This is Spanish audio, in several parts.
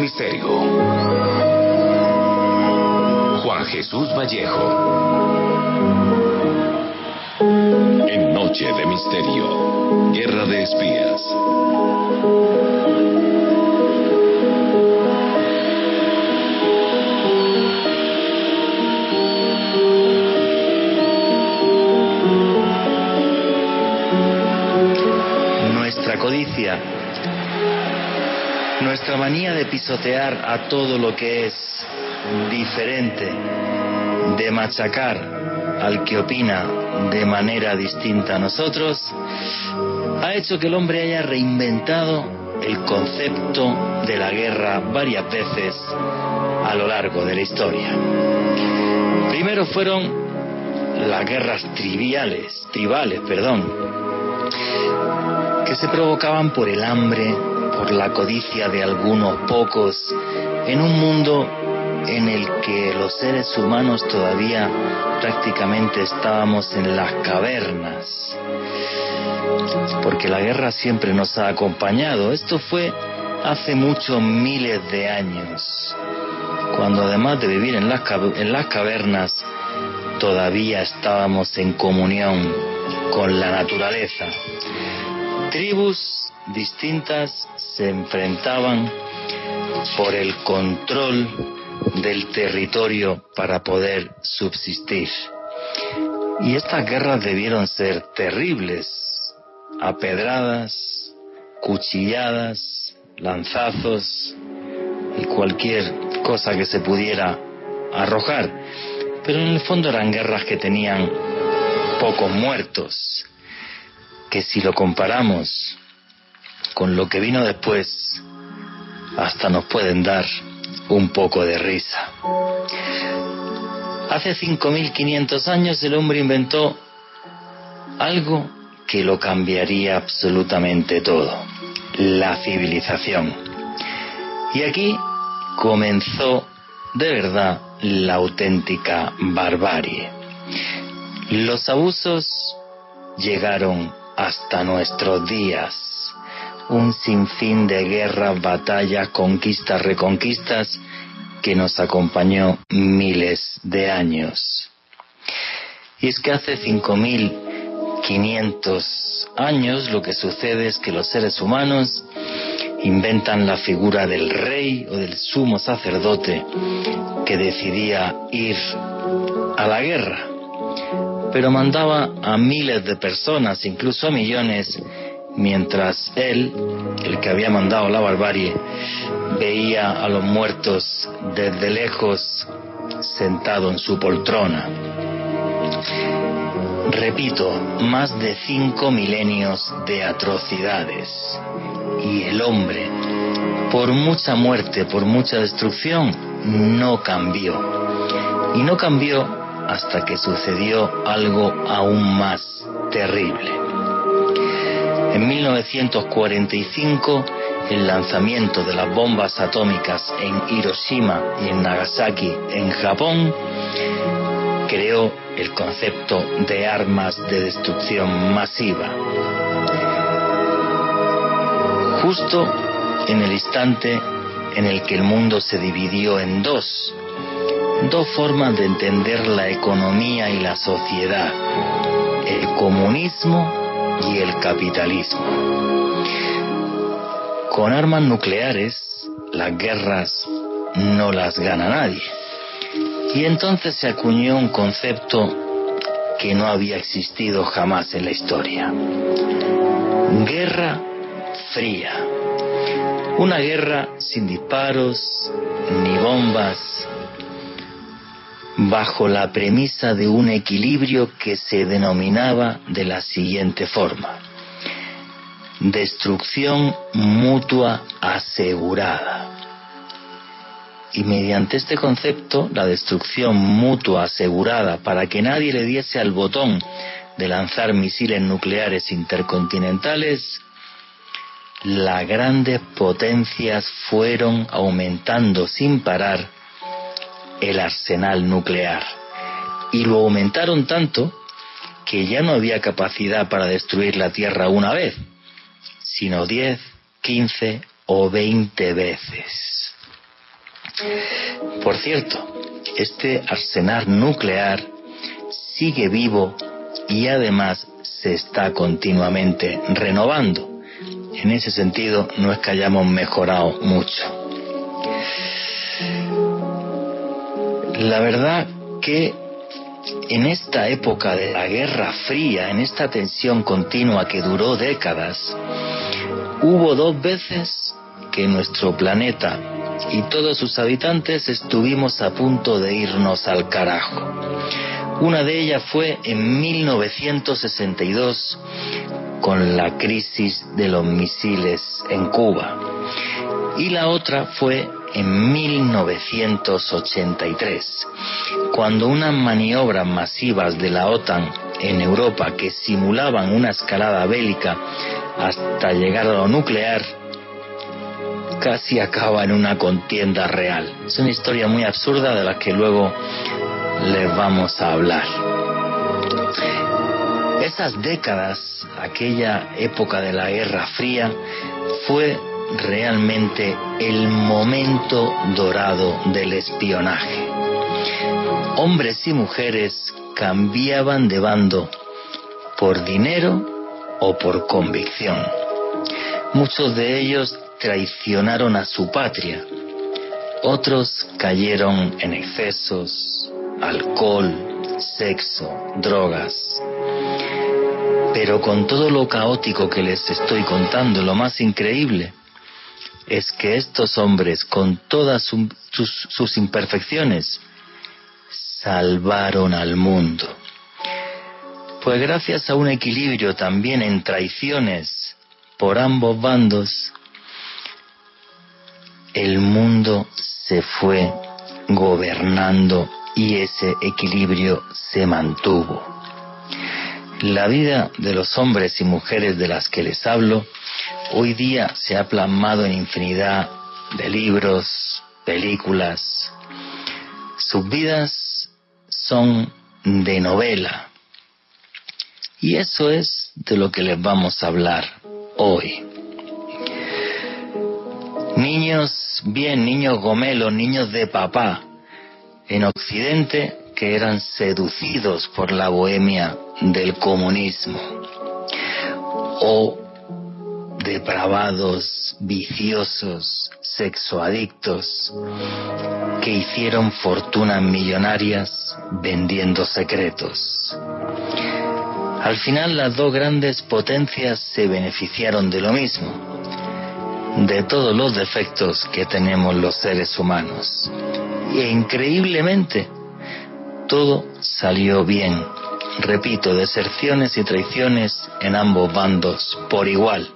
Misterio. Juan Jesús Vallejo. En Noche de Misterio. Guerra de Espías. Nuestra codicia, nuestra manía de pisotear a todo lo que es diferente, de machacar al que opina de manera distinta a nosotros, ha hecho que el hombre haya reinventado el concepto de la guerra varias veces a lo largo de la historia. Primero fueron las guerras triviales, tribales, perdón, que se provocaban por el hambre, por la codicia de algunos pocos, en un mundo en el que los seres humanos todavía prácticamente estábamos en las cavernas, porque la guerra siempre nos ha acompañado. Esto fue hace muchos miles de años, cuando además de vivir en las, en las cavernas, todavía estábamos en comunión con la naturaleza. Tribus distintas se enfrentaban por el control del territorio para poder subsistir. Y estas guerras debieron ser terribles, apedradas, cuchilladas, lanzazos y cualquier cosa que se pudiera arrojar. Pero en el fondo eran guerras que tenían pocos muertos, que si lo comparamos con lo que vino después, hasta nos pueden dar un poco de risa. Hace 5.500 años el hombre inventó algo que lo cambiaría absolutamente todo, la civilización. Y aquí comenzó de verdad la auténtica barbarie. Los abusos llegaron hasta nuestros días. Un sinfín de guerras, batallas, conquistas, reconquistas que nos acompañó miles de años. Y es que hace 5.500 años lo que sucede es que los seres humanos inventan la figura del rey o del sumo sacerdote que decidía ir a la guerra, pero mandaba a miles de personas, incluso a millones, mientras él, el que había mandado la barbarie, veía a los muertos desde lejos sentado en su poltrona. Repito, más de cinco milenios de atrocidades. Y el hombre, por mucha muerte, por mucha destrucción, no cambió. Y no cambió hasta que sucedió algo aún más terrible. En 1945, el lanzamiento de las bombas atómicas en Hiroshima y en Nagasaki, en Japón, creó el concepto de armas de destrucción masiva. Justo en el instante en el que el mundo se dividió en dos, dos formas de entender la economía y la sociedad, el comunismo y el capitalismo. Con armas nucleares, las guerras no las gana nadie. Y entonces se acuñó un concepto que no había existido jamás en la historia. Guerra fría. Una guerra sin disparos ni bombas, bajo la premisa de un equilibrio que se denominaba de la siguiente forma. Destrucción mutua asegurada. Y mediante este concepto, la destrucción mutua asegurada para que nadie le diese al botón de lanzar misiles nucleares intercontinentales, las grandes potencias fueron aumentando sin parar el arsenal nuclear. Y lo aumentaron tanto que ya no había capacidad para destruir la Tierra una vez, sino 10, 15 o 20 veces. Por cierto, este arsenal nuclear sigue vivo y además se está continuamente renovando. En ese sentido, no es que hayamos mejorado mucho. La verdad que en esta época de la Guerra Fría, en esta tensión continua que duró décadas, hubo dos veces que nuestro planeta y todos sus habitantes estuvimos a punto de irnos al carajo. Una de ellas fue en 1962 con la crisis de los misiles en Cuba y la otra fue en 1983, cuando unas maniobras masivas de la OTAN en Europa que simulaban una escalada bélica hasta llegar a lo nuclear casi acaba en una contienda real. Es una historia muy absurda de la que luego les vamos a hablar. Esas décadas, aquella época de la Guerra Fría, fue realmente el momento dorado del espionaje. Hombres y mujeres cambiaban de bando por dinero o por convicción. Muchos de ellos traicionaron a su patria, otros cayeron en excesos, alcohol, sexo, drogas. Pero con todo lo caótico que les estoy contando, lo más increíble es que estos hombres, con todas sus, imperfecciones, salvaron al mundo. Pues gracias a un equilibrio también en traiciones por ambos bandos, el mundo se fue gobernando y ese equilibrio se mantuvo. La vida de los hombres y mujeres de las que les hablo hoy día se ha plasmado en infinidad de libros, películas. Sus vidas son de novela. Y eso es de lo que les vamos a hablar hoy. Niños, bien, niños gomelos, niños de papá, en Occidente que eran seducidos por la bohemia del comunismo. O depravados, viciosos, sexoadictos, que hicieron fortunas millonarias vendiendo secretos. Al final las dos grandes potencias se beneficiaron de lo mismo, de todos los defectos que tenemos los seres humanos. E increíblemente, todo salió bien. Repito, deserciones y traiciones en ambos bandos por igual.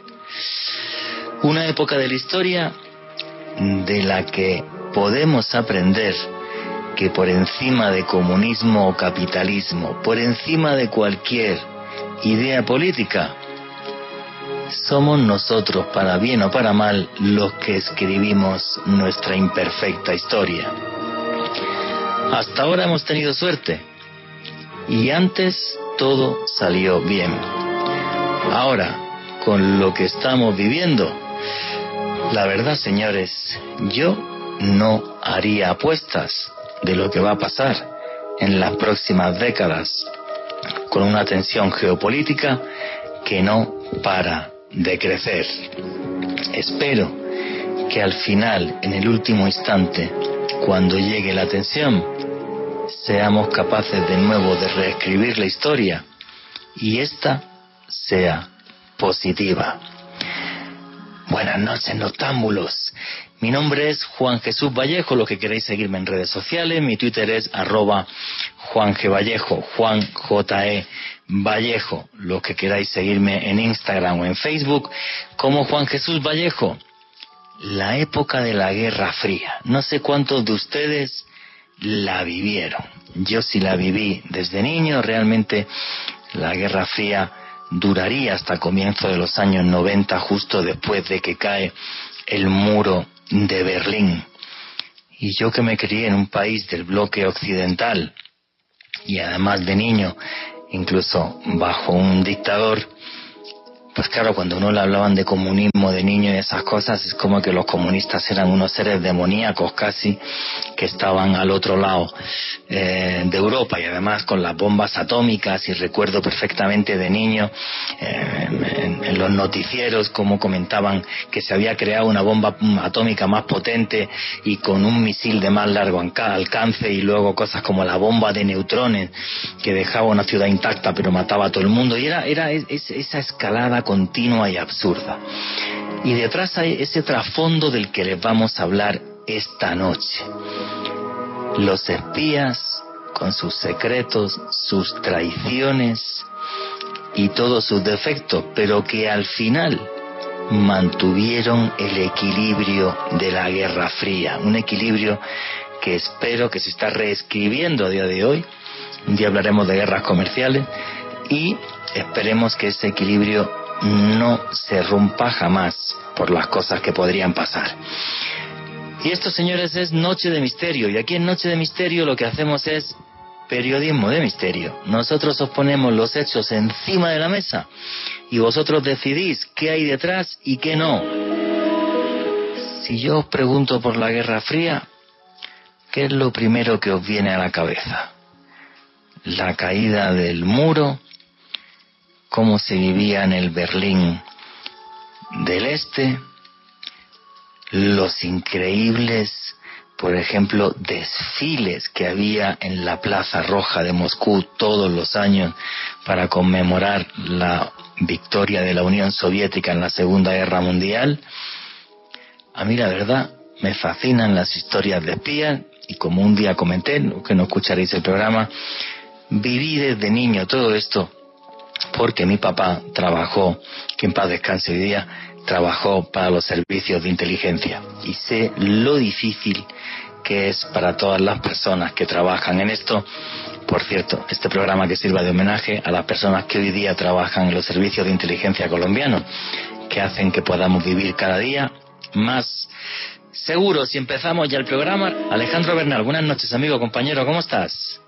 Una época de la historia de la que podemos aprender que por encima de comunismo o capitalismo, por encima de cualquier idea política, somos nosotros, para bien o para mal, los que escribimos nuestra imperfecta historia. Hasta ahora hemos tenido suerte y antes todo salió bien. Ahora, con lo que estamos viviendo, la verdad, señores, yo no haría apuestas de lo que va a pasar en las próximas décadas con una tensión geopolítica que no para de crecer. Espero que al final, en el último instante, cuando llegue la tensión, seamos capaces de nuevo de reescribir la historia y esta sea positiva. Buenas noches, noctámbulos. Mi nombre es Juan Jesús Vallejo, lo que queréis seguirme en redes sociales. Mi Twitter es arroba Juan G. Vallejo, Juan J. E. Vallejo, lo que queráis seguirme en Instagram o en Facebook, como Juan Jesús Vallejo. La época de la Guerra Fría. No sé cuántos de ustedes la vivieron. Yo sí la viví desde niño, realmente la Guerra Fría duraría hasta comienzo de los años 90, justo después de que cae el muro de Berlín. Y yo que me crié en un país del bloque occidental y además de niño, incluso bajo un dictador, pues claro, cuando uno le hablaban de comunismo de niño y esas cosas, es como que los comunistas eran unos seres demoníacos casi, estaban al otro lado eh, de Europa y además con las bombas atómicas y recuerdo perfectamente de niño eh, en, los noticieros como comentaban que se había creado una bomba atómica más potente y con un misil de más largo alcance y luego cosas como la bomba de neutrones que dejaba una ciudad intacta pero mataba a todo el mundo y era, era esa escalada continua y absurda. Y detrás hay ese trasfondo del que les vamos a hablar esta noche. Los espías con sus secretos, sus traiciones y todos sus defectos, pero que al final mantuvieron el equilibrio de la Guerra Fría, un equilibrio que espero que se está reescribiendo a día de hoy. Un día hablaremos de guerras comerciales y esperemos que ese equilibrio no se rompa jamás por las cosas que podrían pasar. Y esto, señores, es Noche de Misterio. Y aquí en Noche de Misterio lo que hacemos es periodismo de misterio. Nosotros os ponemos los hechos encima de la mesa y vosotros decidís qué hay detrás y qué no. Si yo os pregunto por la Guerra Fría, ¿qué es lo primero que os viene a la cabeza? La caída del muro, cómo se vivía en el Berlín del Este, los increíbles, por ejemplo, desfiles que había en la Plaza Roja de Moscú todos los años para conmemorar la victoria de la Unión Soviética en la Segunda Guerra Mundial. A mí la verdad me fascinan las historias de espías y como un día comenté, que no escucharéis el programa, viví desde niño todo esto porque mi papá trabajó, que en paz descanse hoy día, trabajó para los servicios de inteligencia y sé lo difícil que es para todas las personas que trabajan en esto. Por cierto, este programa que sirva de homenaje a las personas que hoy día trabajan en los servicios de inteligencia colombianos, que hacen que podamos vivir cada día más seguros. Y empezamos ya el programa. Alejandro Bernal, buenas noches, amigo, compañero, ¿cómo estás?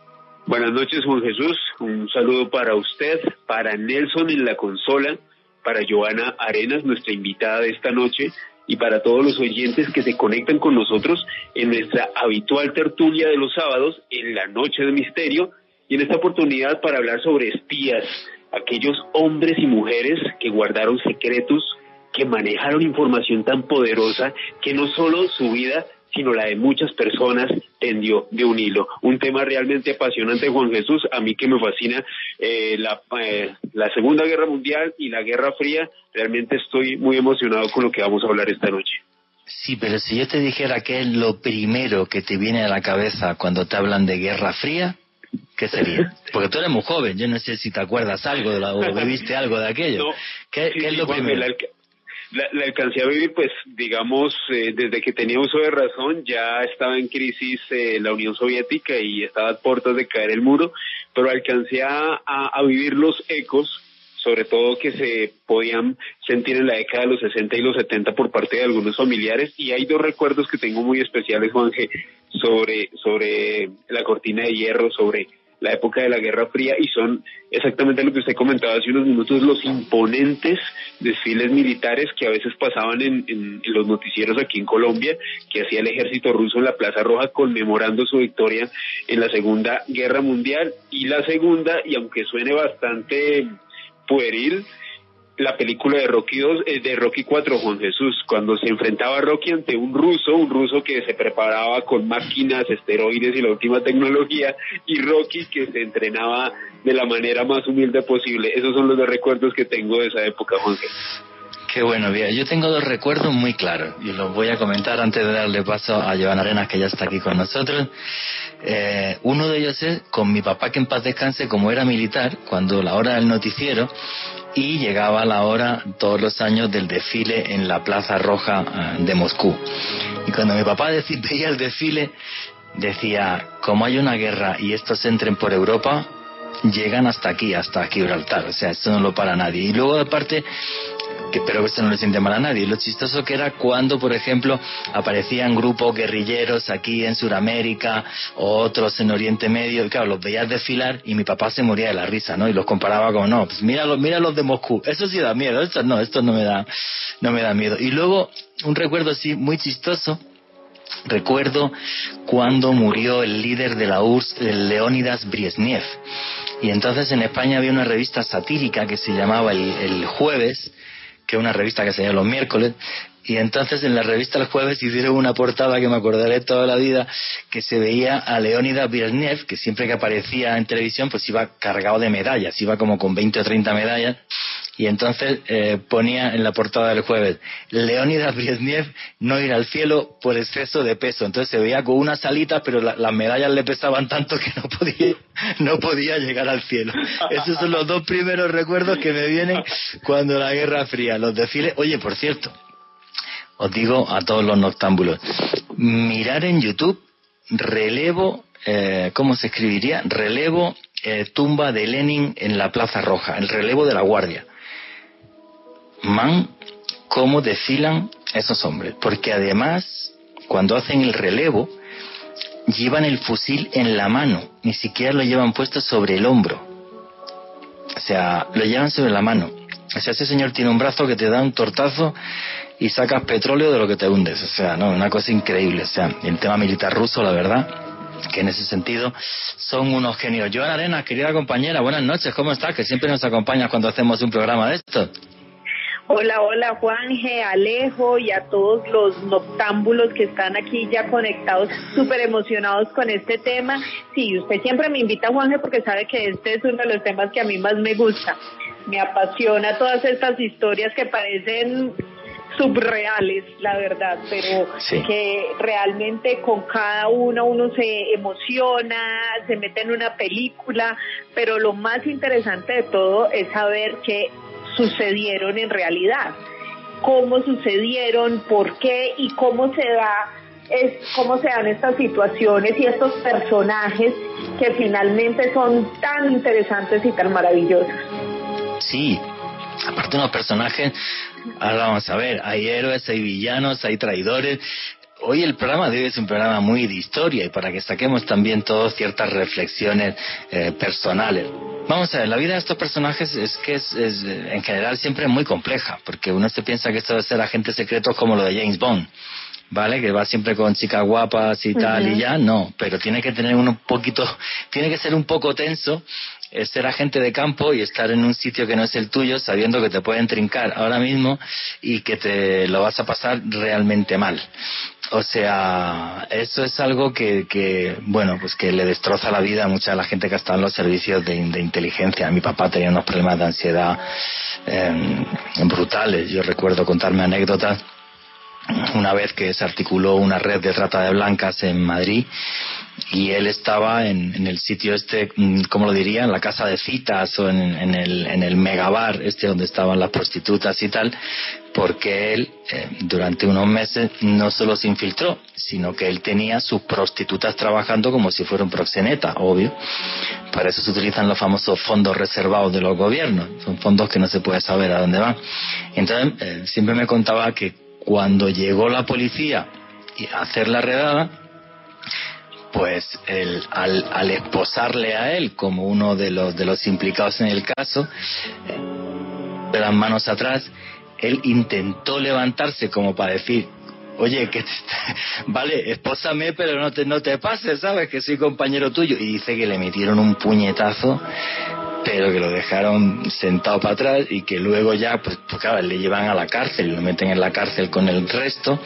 Buenas noches, Juan Jesús. Un saludo para usted, para Nelson en la consola, para Joana Arenas, nuestra invitada de esta noche, y para todos los oyentes que se conectan con nosotros en nuestra habitual tertulia de los sábados, en la Noche de Misterio, y en esta oportunidad para hablar sobre espías, aquellos hombres y mujeres que guardaron secretos, que manejaron información tan poderosa que no solo su vida, sino la de muchas personas tendió de un hilo. Un tema realmente apasionante, Juan Jesús, a mí que me fascina eh, la, eh, la Segunda Guerra Mundial y la Guerra Fría, realmente estoy muy emocionado con lo que vamos a hablar esta noche. Sí, pero si yo te dijera que es lo primero que te viene a la cabeza cuando te hablan de Guerra Fría, ¿qué sería? Porque tú eres muy joven, yo no sé si te acuerdas algo de la, o viviste algo de aquello. ¿Qué, es lo primero? La, la, alcancé a vivir, pues, digamos, eh, desde que tenía uso de razón, ya estaba en crisis eh, la Unión Soviética y estaba a puertas de caer el muro, pero alcancé a, a, vivir los ecos, sobre todo que se podían sentir en la década de los 60 y los 70 por parte de algunos familiares, y hay dos recuerdos que tengo muy especiales, Juanje, sobre, sobre la cortina de hierro, sobre la época de la Guerra Fría y son exactamente lo que usted comentaba hace unos minutos, los imponentes desfiles militares que a veces pasaban en, los noticieros aquí en Colombia, que hacía el ejército ruso en la Plaza Roja conmemorando su victoria en la Segunda Guerra Mundial. Y la segunda, y aunque suene bastante pueril, la película de Rocky 2, eh, de Rocky 4, Juan Jesús, cuando se enfrentaba Rocky ante un ruso, un ruso que se preparaba con máquinas, esteroides y la última tecnología, y Rocky que se entrenaba de la manera más humilde posible. Esos son los dos recuerdos que tengo de esa época, Juan Jesús. Qué bueno, bien. Yo tengo dos recuerdos muy claros y los voy a comentar antes de darle paso a Joan Arenas, que ya está aquí con nosotros. Eh, uno de ellos es con mi papá, que en paz descanse, como era militar, cuando la hora del noticiero, y llegaba la hora todos los años del desfile en la Plaza Roja eh, de Moscú. Y cuando mi papá veía el desfile, decía, como hay una guerra y estos entren por Europa, llegan hasta aquí, hasta Gibraltar. O sea, esto no lo para nadie. Y luego, aparte, que, pero eso no le siente mal a nadie. Lo chistoso que era cuando, por ejemplo, aparecían grupos guerrilleros aquí en Sudamérica otros en Oriente Medio, y claro, los veías desfilar y mi papá se moría de la risa, ¿no? Y los comparaba con, no, pues mira los, mira los de Moscú, eso sí da miedo, esto no, esto no me da, no me da miedo. Y luego, un recuerdo así muy chistoso, recuerdo cuando murió el líder de la URSS, Leónidas Briezhnev. Y entonces en España había una revista satírica que se llamaba El, el Jueves, que es una revista que se llama los miércoles, y entonces en la revista El Jueves hicieron una portada que me acordaré toda la vida, que se veía a Leónidas Brezhnev, que siempre que aparecía en televisión pues iba cargado de medallas, iba como con 20 o 30 medallas, y entonces eh, ponía en la portada del jueves, Leónidas Brezhnev no ir al cielo por exceso de peso. Entonces se veía con una salita, pero las medallas le pesaban tanto que no podía, no podía llegar al cielo. Esos son los dos primeros recuerdos que me vienen cuando la Guerra Fría, los desfiles. Oye, por cierto, os digo a todos los noctámbulos, mirar en YouTube relevo, eh, ¿cómo se escribiría? Relevo eh, tumba de Lenin en la Plaza Roja, el relevo de la Guardia man cómo desfilan esos hombres, porque además cuando hacen el relevo llevan el fusil en la mano, ni siquiera lo llevan puesto sobre el hombro, o sea, lo llevan sobre la mano. O sea, ese señor tiene un brazo que te da un tortazo y sacas petróleo de lo que te hundes. O sea, no, una cosa increíble. O sea, el tema militar ruso, la verdad, que en ese sentido son unos genios. Joana Arena, querida compañera, buenas noches, ¿cómo estás? Que siempre nos acompañas cuando hacemos un programa de esto. Hola, hola Juanje, Alejo y a todos los noctámbulos que están aquí ya conectados, súper emocionados con este tema. Sí, usted siempre me invita, Juanje, porque sabe que este es uno de los temas que a mí más me gusta. Me apasiona todas estas historias que parecen subreales, la verdad, pero que realmente con cada uno uno se emociona, se mete en una película, pero lo más interesante de todo es saber que sucedieron en realidad, cómo sucedieron, por qué y cómo se da es cómo se dan estas situaciones y estos personajes que finalmente son tan interesantes y tan maravillosos. Sí, aparte unos personajes, ahora vamos a ver, hay héroes, hay villanos, hay traidores, Hoy el programa de hoy es un programa muy de historia y para que saquemos también todas ciertas reflexiones eh, personales. Vamos a ver, la vida de estos personajes es que es, en general siempre muy compleja, porque uno se piensa que esto debe ser agentes secretos como lo de James Bond, ¿vale? Que va siempre con chicas guapas y tal y ya, no, pero tiene que tener un poquito, tiene que ser un poco tenso es ser agente de campo y estar en un sitio que no es el tuyo sabiendo que te pueden trincar ahora mismo y que te lo vas a pasar realmente mal. O sea, eso es algo que, que, bueno, pues que le destroza la vida a mucha de la gente que ha estado en los servicios de, inteligencia. Mi papá tenía unos problemas de ansiedad em, brutales. Yo recuerdo contarme anécdotas una vez que se articuló una red de trata de blancas en Madrid y él estaba en, el sitio este, mm, ¿cómo lo diría? En la casa de citas o en, el, en el megabar este donde estaban las prostitutas y tal, porque él eh, durante unos meses no solo se infiltró, sino que él tenía sus prostitutas trabajando como si fuera un proxeneta, obvio. Para eso se utilizan los famosos fondos reservados de los gobiernos, son fondos que no se puede saber a dónde van. Entonces, eh, siempre me contaba que cuando llegó la policía a hacer la redada, pues el, al, al, esposarle a él como uno de los, de los implicados en el caso, eh, de las manos atrás, él intentó levantarse como para decir, oye, que vale, espósame, pero no te, no te pases, ¿sabes? Que soy compañero tuyo. Y dice que le metieron un puñetazo, pero que lo dejaron sentado para atrás y que luego ya, pues, pues claro, le llevan a la cárcel, lo meten en la cárcel con el resto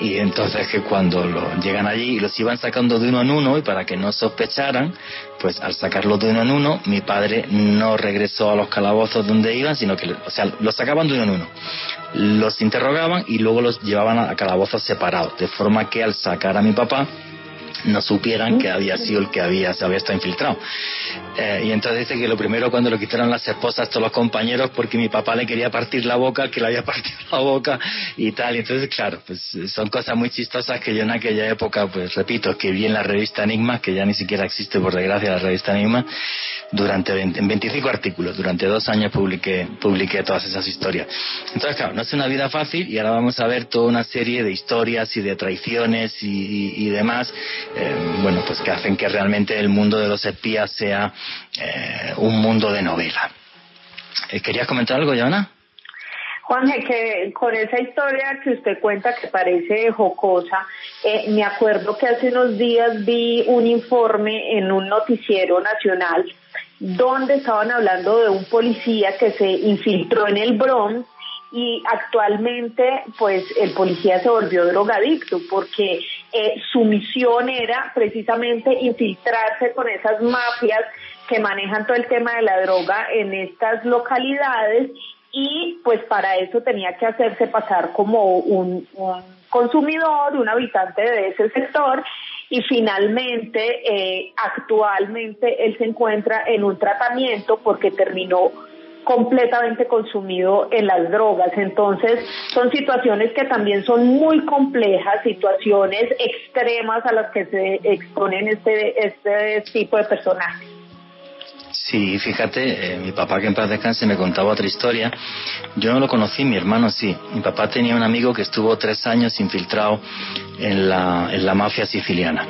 y entonces que cuando lo, llegan allí los iban sacando de uno en uno y para que no sospecharan, pues al sacarlos de uno en uno, mi padre no regresó a los calabozos donde iban, sino que, o sea, los sacaban de uno en uno, los interrogaban y luego los llevaban a calabozos separados, de forma que al sacar a mi papá, no supieran que había sido el que había, se había estado infiltrado. Eh, y entonces dice que lo primero cuando lo quitaron las esposas, todos los compañeros, porque mi papá le quería partir la boca, que le había partido la boca y tal. Y entonces, claro, pues son cosas muy chistosas que yo en aquella época, pues repito, que vi en la revista Enigma, que ya ni siquiera existe por desgracia la revista Enigma, durante en 25 artículos, durante dos años publiqué, publiqué todas esas historias. Entonces, claro, no es una vida fácil y ahora vamos a ver toda una serie de historias y de traiciones y, demás, eh, bueno, pues que hacen que realmente el mundo de los espías sea eh, un mundo de novela. Eh, ¿Querías comentar algo, Joana? Juanje, que con esa historia que usted cuenta que parece jocosa, eh, me acuerdo que hace unos días vi un informe en un noticiero nacional donde estaban hablando de un policía que se infiltró en el Bronx y actualmente pues el policía se volvió drogadicto porque eh, su misión era precisamente infiltrarse con esas mafias que manejan todo el tema de la droga en estas localidades y pues para eso tenía que hacerse pasar como un, consumidor, un habitante de ese sector y finalmente eh, actualmente él se encuentra en un tratamiento porque terminó completamente consumido en las drogas. Entonces, son situaciones que también son muy complejas, situaciones extremas a las que se exponen este, este tipo de personajes. Sí, fíjate, eh, mi papá que en paz descanse me contaba otra historia. Yo no lo conocí, mi hermano sí. Mi papá tenía un amigo que estuvo tres años infiltrado en la, en la mafia siciliana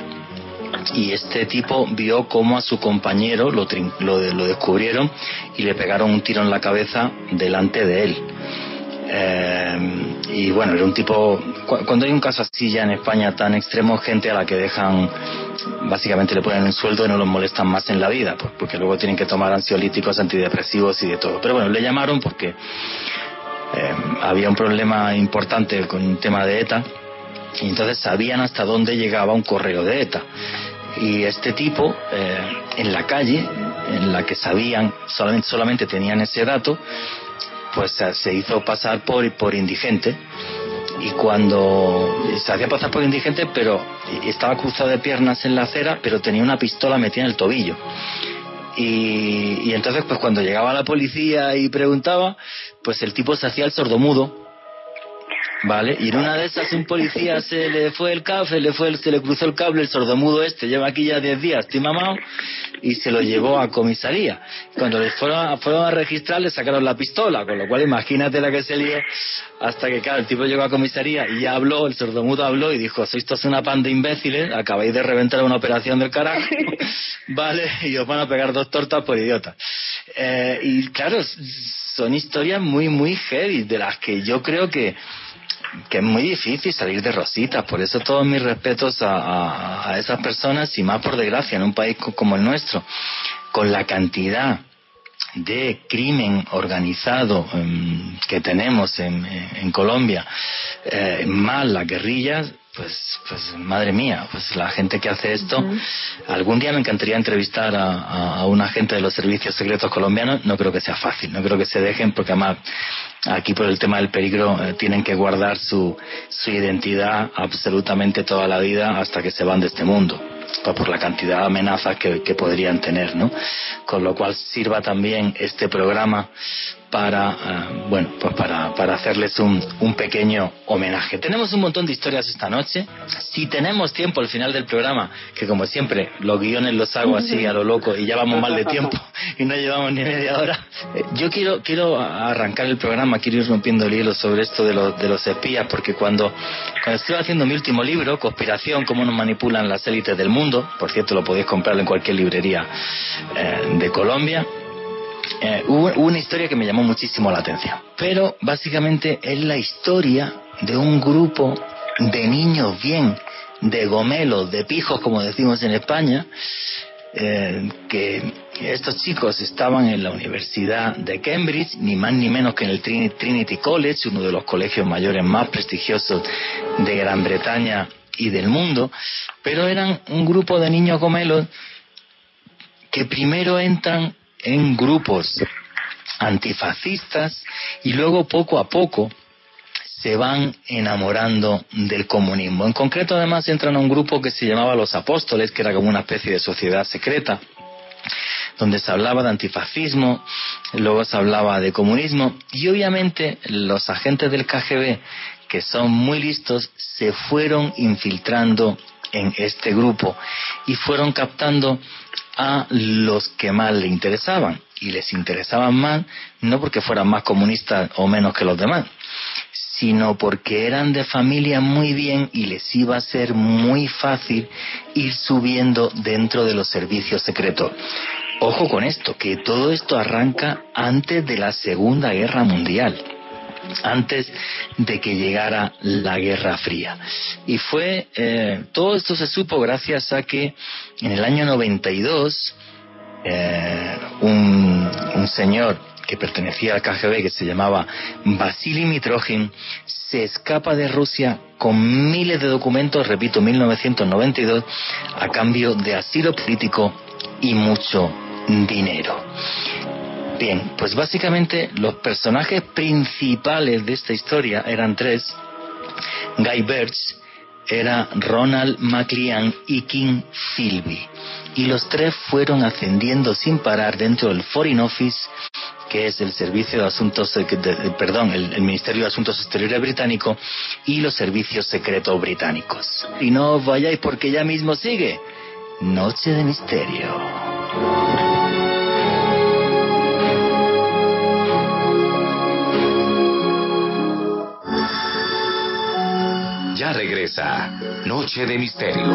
y este tipo vio cómo a su compañero lo, lo, descubrieron y le pegaron un tiro en la cabeza delante de él. Eh, y bueno, era un tipo, cuando hay un caso así ya en España tan extremo, gente a la que dejan, básicamente le ponen un sueldo y no los molestan más en la vida, porque luego tienen que tomar ansiolíticos, antidepresivos y de todo. Pero bueno, le llamaron porque eh, había un problema importante con un tema de ETA y entonces sabían hasta dónde llegaba un correo de ETA. Y este tipo, eh, en la calle, en la que sabían, solamente, solamente tenían ese dato, pues se hizo pasar por, por indigente. Y cuando se hacía pasar por indigente, pero estaba cruzado de piernas en la acera, pero tenía una pistola metida en el tobillo. Y, y entonces, pues cuando llegaba la policía y preguntaba, pues el tipo se hacía el sordomudo Vale, y en una de esas un policía se le fue el cable, le fue, se le cruzó el cable, el sordomudo este, lleva aquí ya 10 días, estoy mamado, y se lo llevó a comisaría. Cuando les fueron, a, fueron a registrar, le sacaron la pistola, con lo cual imagínate la que se lió, hasta que, claro, el tipo llegó a comisaría y ya habló, el sordomudo habló y dijo, sois todos una pan de imbéciles, acabáis de reventar una operación del carajo, vale, y os van a pegar dos tortas por idiota. Eh, y claro, son historias muy, muy heavy, de las que yo creo que que es muy difícil salir de rositas, por eso todos mis respetos a, a, esas personas y más por desgracia en un país como el nuestro, con la cantidad de crimen organizado em, que tenemos en, en Colombia, eh, más las guerrillas, pues, pues madre mía, pues la gente que hace esto, algún día me encantaría entrevistar a, a, un agente de los servicios secretos colombianos, no creo que sea fácil, no creo que se dejen, porque además aquí por el tema del peligro eh, tienen que guardar su, su identidad absolutamente toda la vida hasta que se van de este mundo por la cantidad de amenazas que, que podrían tener, ¿no? Con lo cual sirva también este programa para, eh, bueno, pues para, para hacerles un, un, pequeño homenaje. Tenemos un montón de historias esta noche. Si tenemos tiempo al final del programa, que como siempre los guiones los hago así a lo loco y ya vamos mal de tiempo y no llevamos ni media hora, eh, yo quiero, quiero arrancar el programa, quiero ir rompiendo el hielo sobre esto de los, de los espías, porque cuando, cuando estuve haciendo mi último libro, Conspiración, cómo nos manipulan las élites del mundo, por cierto lo podéis comprar en cualquier librería eh, de Colombia, eh, hubo, una historia que me llamó muchísimo la atención. Pero básicamente es la historia de un grupo de niños bien, de gomelos, de pijos, como decimos en España, eh, que estos chicos estaban en la Universidad de Cambridge, ni más ni menos que en el Trinity College, uno de los colegios mayores más prestigiosos de Gran Bretaña y del mundo, pero eran un grupo de niños gomelos que primero entran en grupos antifascistas y luego poco a poco se van enamorando del comunismo. En concreto, además, entran a un grupo que se llamaba Los Apóstoles, que era como una especie de sociedad secreta, donde se hablaba de antifascismo, luego se hablaba de comunismo, y obviamente los agentes del KGB, que son muy listos, se fueron infiltrando en este grupo y fueron captando a los que más le interesaban. Y les interesaban más no porque fueran más comunistas o menos que los demás, sino porque eran de familia muy bien y les iba a ser muy fácil ir subiendo dentro de los servicios secretos. Ojo con esto, que todo esto arranca antes de la Segunda Guerra Mundial antes de que llegara la Guerra Fría. Y fue, eh, todo esto se supo gracias a que en el año 92 eh, un, un señor que pertenecía al KGB, que se llamaba Vasily Mitrogin, se escapa de Rusia con miles de documentos, repito, 1992, a cambio de asilo político y mucho dinero. Bien, pues básicamente los personajes principales de esta historia eran tres. Guy Birch era Ronald McLean y King Philby. Y los tres fueron ascendiendo sin parar dentro del Foreign Office, que es el Servicio de Asuntos, perdón, el, Ministerio de Asuntos Exteriores británico y los servicios secretos británicos. Y no os vayáis porque ya mismo sigue Noche de Misterio. Noche de Misterio.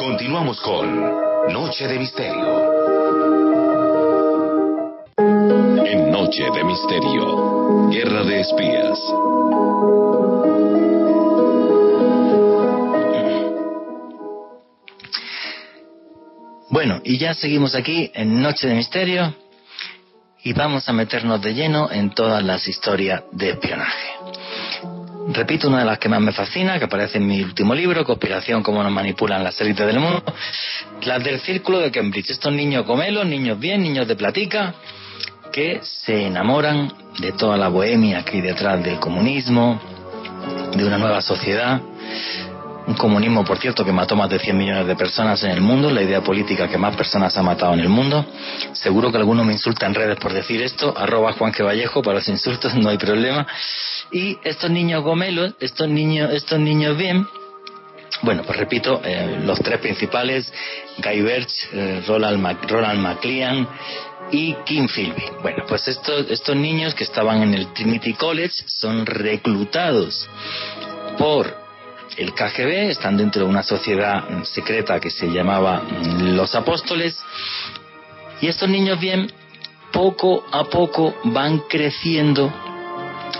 Continuamos con Noche de Misterio. En Noche de Misterio, Guerra de Espías. Bueno, y ya seguimos aquí en Noche de Misterio y vamos a meternos de lleno en todas las historias de espionaje. Repito, una de las que más me fascina, que aparece en mi último libro, Conspiración, cómo nos manipulan las élites del mundo, las del círculo de Cambridge. Estos niños gomelos, niños bien, niños de platica, que se enamoran de toda la bohemia que hay detrás del comunismo, de una nueva sociedad, un comunismo, por cierto, que mató más de 100 millones de personas en el mundo, la idea política que más personas ha matado en el mundo. Seguro que alguno me insulta en redes por decir esto, arroba Juan Vallejo para los insultos, no hay problema. Y estos niños gomelos, estos niños, estos niños bien, bueno, pues repito, eh, los tres principales, Guy Birch, eh, Ronald, Ronald McLean y Kim Philby. Bueno, pues estos, estos niños que estaban en el Trinity College son reclutados por el KGB, están dentro de una sociedad secreta que se llamaba Los Apóstoles, y estos niños bien, poco a poco van creciendo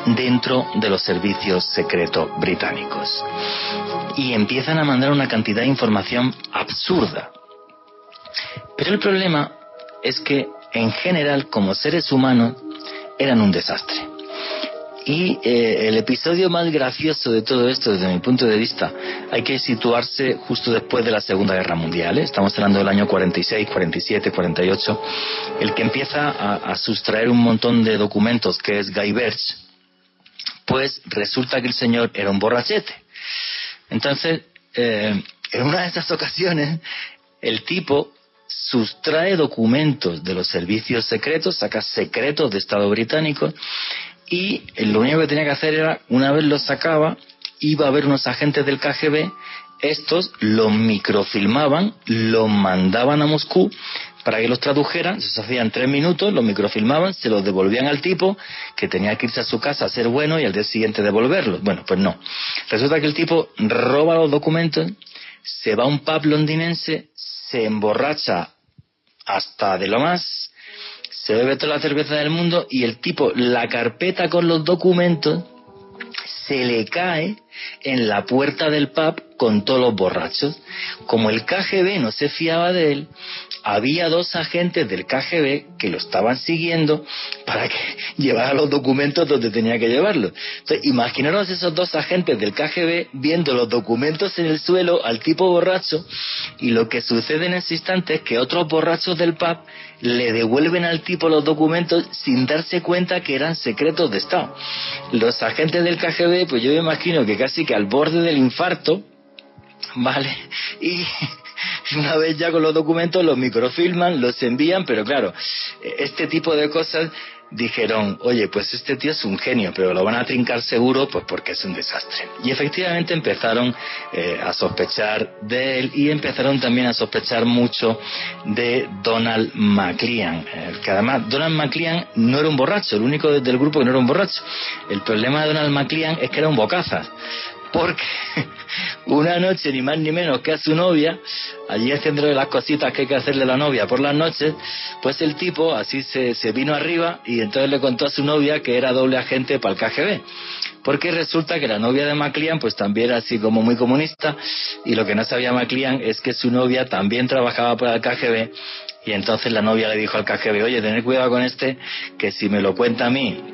dentro de los servicios secretos británicos y empiezan a mandar una cantidad de información absurda. Pero el problema es que en general como seres humanos eran un desastre. Y eh, el episodio más gracioso de todo esto, desde mi punto de vista, hay que situarse justo después de la Segunda Guerra Mundial. ¿eh? Estamos hablando del año 46, 47, 48. El que empieza a, sustraer un montón de documentos, que es Guy Birch, pues resulta que el señor era un borrachete. Entonces, eh, en una de estas ocasiones, el tipo sustrae documentos de los servicios secretos, saca secretos de Estado británico y lo único que tenía que hacer era, una vez los sacaba, iba a ver unos agentes del KGB, estos los microfilmaban, los mandaban a Moscú para que los tradujeran, se hacían tres minutos, los microfilmaban, se los devolvían al tipo, que tenía que irse a su casa a ser bueno y al día siguiente devolverlos. Bueno, pues no. Resulta que el tipo roba los documentos, se va a un pub londinense, se emborracha hasta de lo más, se bebe toda la cerveza del mundo y el tipo, la carpeta con los documentos, se le cae en la puerta del pub con todos los borrachos. Como el KGB no se fiaba de él, había dos agentes del KGB que lo estaban siguiendo para que llevara los documentos donde tenía que llevarlos. Entonces, imaginaros esos dos agentes del KGB viendo los documentos en el suelo al tipo borracho y lo que sucede en ese instante es que otros borrachos del pub le devuelven al tipo los documentos sin darse cuenta que eran secretos de Estado. Los agentes del KGB, pues yo me imagino que casi que al borde del infarto, ¿vale? Y una vez ya con los documentos los microfilman, los envían, pero claro, este tipo de cosas dijeron, oye, pues este tío es un genio, pero lo van a trincar seguro, pues porque es un desastre. Y efectivamente empezaron eh, a sospechar de él y empezaron también a sospechar mucho de Donald McLean, eh, que además Donald McLean no era un borracho, el único del grupo que no era un borracho. El problema de Donald McLean es que era un bocazas porque una noche, ni más ni menos que a su novia, allí haciéndole las cositas que hay que hacerle a la novia por las noches, pues el tipo así se, vino arriba y entonces le contó a su novia que era doble agente para el KGB. Porque resulta que la novia de Maclian pues también era así como muy comunista y lo que no sabía Maclian es que su novia también trabajaba para el KGB y entonces la novia le dijo al KGB, oye, tener cuidado con este, que si me lo cuenta a mí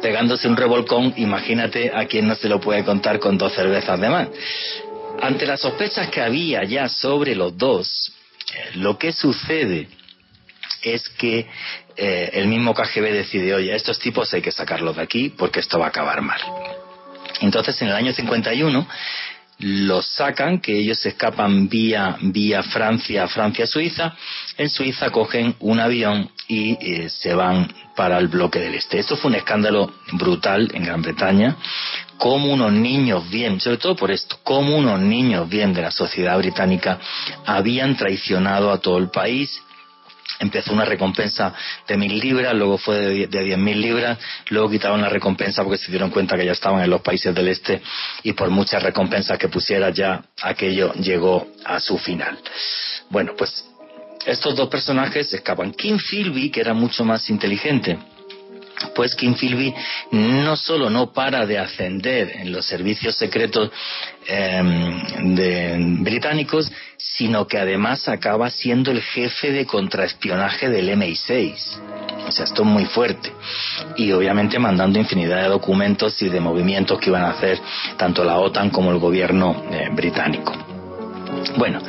pegándose un revolcón, imagínate a quien no se lo puede contar con dos cervezas de más. Ante las sospechas que había ya sobre los dos, lo que sucede es que eh, el mismo KGB decide, oye, estos tipos hay que sacarlos de aquí porque esto va a acabar mal. Entonces, en el año 51, los sacan, que ellos escapan vía, vía Francia, Francia-Suiza. En Suiza cogen un avión y eh, se van para el bloque del este. Esto fue un escándalo brutal en Gran Bretaña, como unos niños bien, sobre todo por esto, como unos niños bien de la sociedad británica habían traicionado a todo el país empezó una recompensa de mil libras, luego fue de, diez mil libras, luego quitaron la recompensa porque se dieron cuenta que ya estaban en los países del este y por muchas recompensas que pusiera ya aquello llegó a su final. Bueno, pues estos dos personajes escapan. Kim Philby, que era mucho más inteligente, pues Kim Philby no solo no para de ascender en los servicios secretos em, de, británicos, sino que además acaba siendo el jefe de contraespionaje del MI6. O sea, esto es muy fuerte. Y obviamente mandando infinidad de documentos y de movimientos que iban a hacer tanto la OTAN como el gobierno eh, británico. Bueno,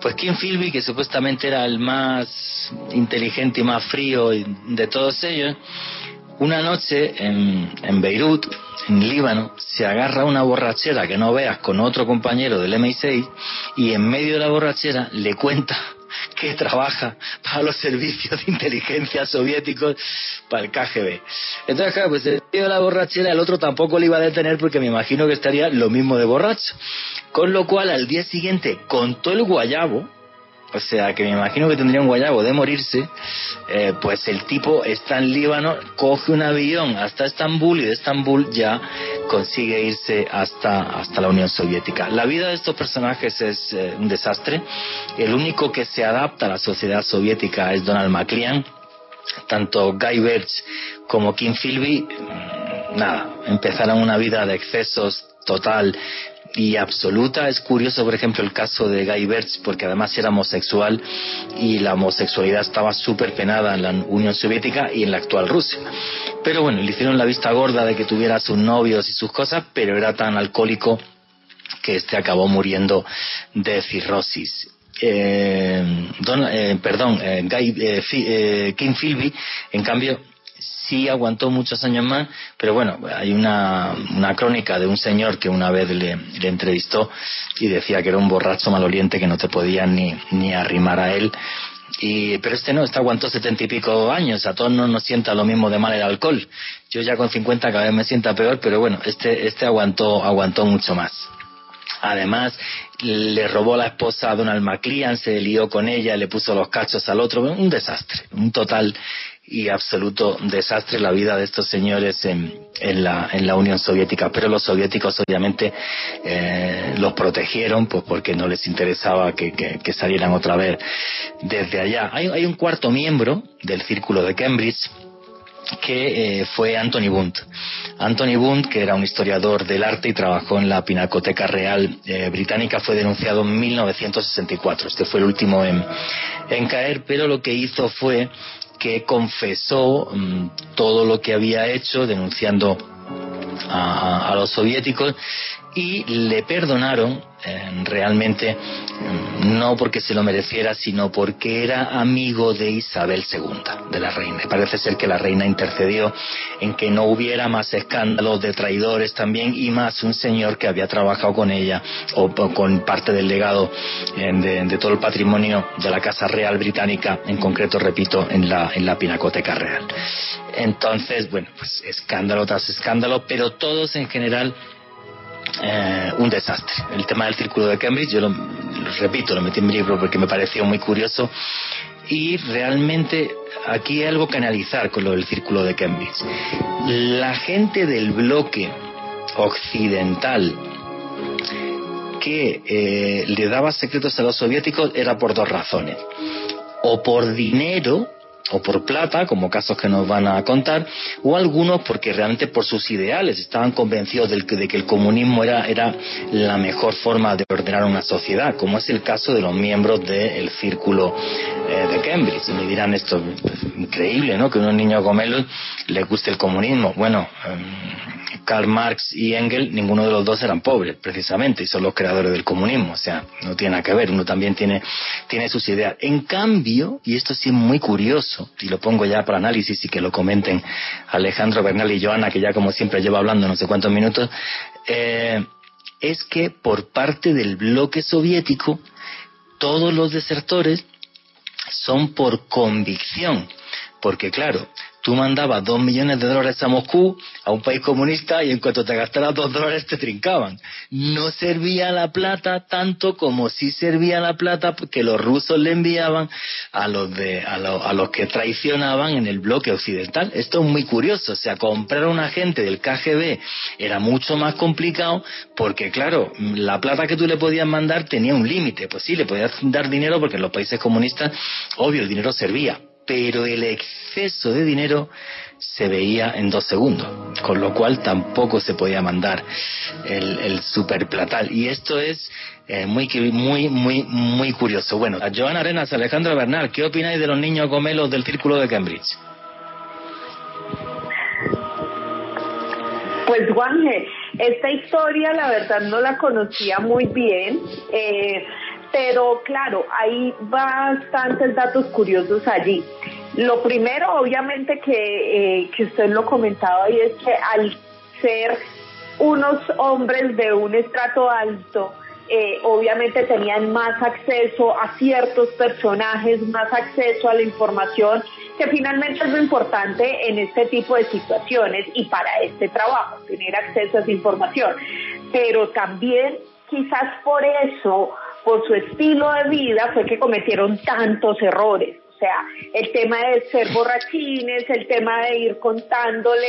pues Kim Philby, que supuestamente era el más inteligente y más frío de todos ellos, una noche en, en Beirut, en Líbano, se agarra una borrachera que no veas con otro compañero del MI6 y en medio de la borrachera le cuenta que trabaja para los servicios de inteligencia soviéticos para el KGB. Entonces, claro, pues en medio de la borrachera el otro tampoco le iba a detener porque me imagino que estaría lo mismo de borracho. Con lo cual, al día siguiente, contó el guayabo, o sea, que me imagino que tendría un guayabo de morirse, eh, pues el tipo está en Líbano, coge un avión hasta Estambul y de Estambul ya consigue irse hasta, hasta la Unión Soviética. La vida de estos personajes es eh, un desastre. El único que se adapta a la sociedad soviética es Donald McLean. Tanto Guy Birch como Kim Philby, nada, empezaron una vida de excesos total y absoluta. Es curioso, por ejemplo, el caso de Guy Bertz, porque además era homosexual y la homosexualidad estaba súper penada en la Unión Soviética y en la actual Rusia. Pero bueno, le hicieron la vista gorda de que tuviera sus novios y sus cosas, pero era tan alcohólico que este acabó muriendo de cirrosis. Eh, eh, perdón, eh, Guy, Kim Philby, en cambio, sí aguantó muchos años más, pero bueno, hay una, una crónica de un señor que una vez le, entrevistó y decía que era un borracho maloliente que no te podía ni, ni arrimar a él. Y, pero este no, este aguantó setenta y pico años, a todos no nos sienta lo mismo de mal el alcohol. Yo ya con cincuenta cada vez me sienta peor, pero bueno, este, este aguantó, aguantó mucho más. Además, le robó la esposa a Donald McLean, se lió con ella, le puso los cachos al otro, un desastre, un total y absoluto desastre la vida de estos señores en, la, en la Unión Soviética. Pero los soviéticos obviamente eh, los protegieron pues porque no les interesaba que, salieran otra vez desde allá. Hay, un cuarto miembro del círculo de Cambridge que eh, fue Anthony Bundt. Anthony Bund, que era un historiador del arte y trabajó en la Pinacoteca Real eh, Británica, fue denunciado en 1964. Este fue el último en caer, pero lo que hizo fue que confesó mm, todo lo que había hecho denunciando a, los soviéticos y le perdonaron eh, realmente mm, no porque se lo mereciera, sino porque era amigo de Isabel II, de la reina. parece ser que la reina intercedió en que no hubiera más escándalos de traidores también y más un señor que había trabajado con ella o, con parte del legado eh, de, todo el patrimonio de la Casa Real Británica, en concreto, repito, en la, en la Pinacoteca Real. Entonces, bueno, pues escándalo tras escándalo, pero todos en general eh, un desastre. El tema del círculo de Cambridge, yo lo, repito, lo metí en mi libro porque me pareció muy curioso y realmente aquí hay algo que analizar con lo del círculo de Cambridge. La gente del bloque occidental que eh, le daba secretos a los soviéticos era por dos razones. O por dinero, o por plata, como casos que nos van a contar, o algunos porque realmente por sus ideales estaban convencidos de que el comunismo era, era la mejor forma de ordenar una sociedad, como es el caso de los miembros del círculo eh, de Cambridge. Me dirán esto, increíble, ¿no? Que a unos niños gomelos les guste el comunismo. Bueno, em, Karl Marx y Engels, ninguno de los dos eran pobres, precisamente, y son los creadores del comunismo. O sea, no tiene nada que ver, uno también tiene, tiene sus ideas. En cambio, y esto sí es muy curioso, y lo pongo ya para análisis y que lo comenten Alejandro Bernal y Joana, que ya como siempre lleva hablando no sé cuántos minutos, eh, es que por parte del bloque soviético, todos los desertores son por convicción. Porque claro, tú mandabas dos millones de dólares a Moscú, a un país comunista, y en cuanto te gastaras dos dólares te trincaban. No servía la plata tanto como sí servía la plata que los rusos le enviaban a los, de, a, a los que traicionaban en el bloque occidental. Esto es muy curioso, o sea, comprar a un agente del KGB era mucho más complicado porque, claro, la plata que tú le podías mandar tenía un límite. Pues sí, le podías dar dinero porque en los países comunistas, obvio, el dinero servía, pero el exceso de dinero se veía en dos segundos, con lo cual tampoco se podía mandar el, el superplatal. Y esto es eh, muy, muy, muy, muy curioso. Bueno, a Joana Arenas, Alejandro Bernal, ¿qué opináis de los niños gomelos del Círculo de Cambridge? Pues Juanje, esta historia la verdad no la conocía muy bien. Eh, pero claro, hay bastantes datos curiosos allí. Lo primero, obviamente, que, eh, que usted lo comentaba y es que al ser unos hombres de un estrato alto, eh, obviamente tenían más acceso a ciertos personajes, más acceso a la información, que finalmente es lo importante en este tipo de situaciones y para este trabajo, tener acceso a esa información. Pero también quizás por eso por su estilo de vida fue que cometieron tantos errores. O sea, el tema de ser borrachines, el tema de ir contándole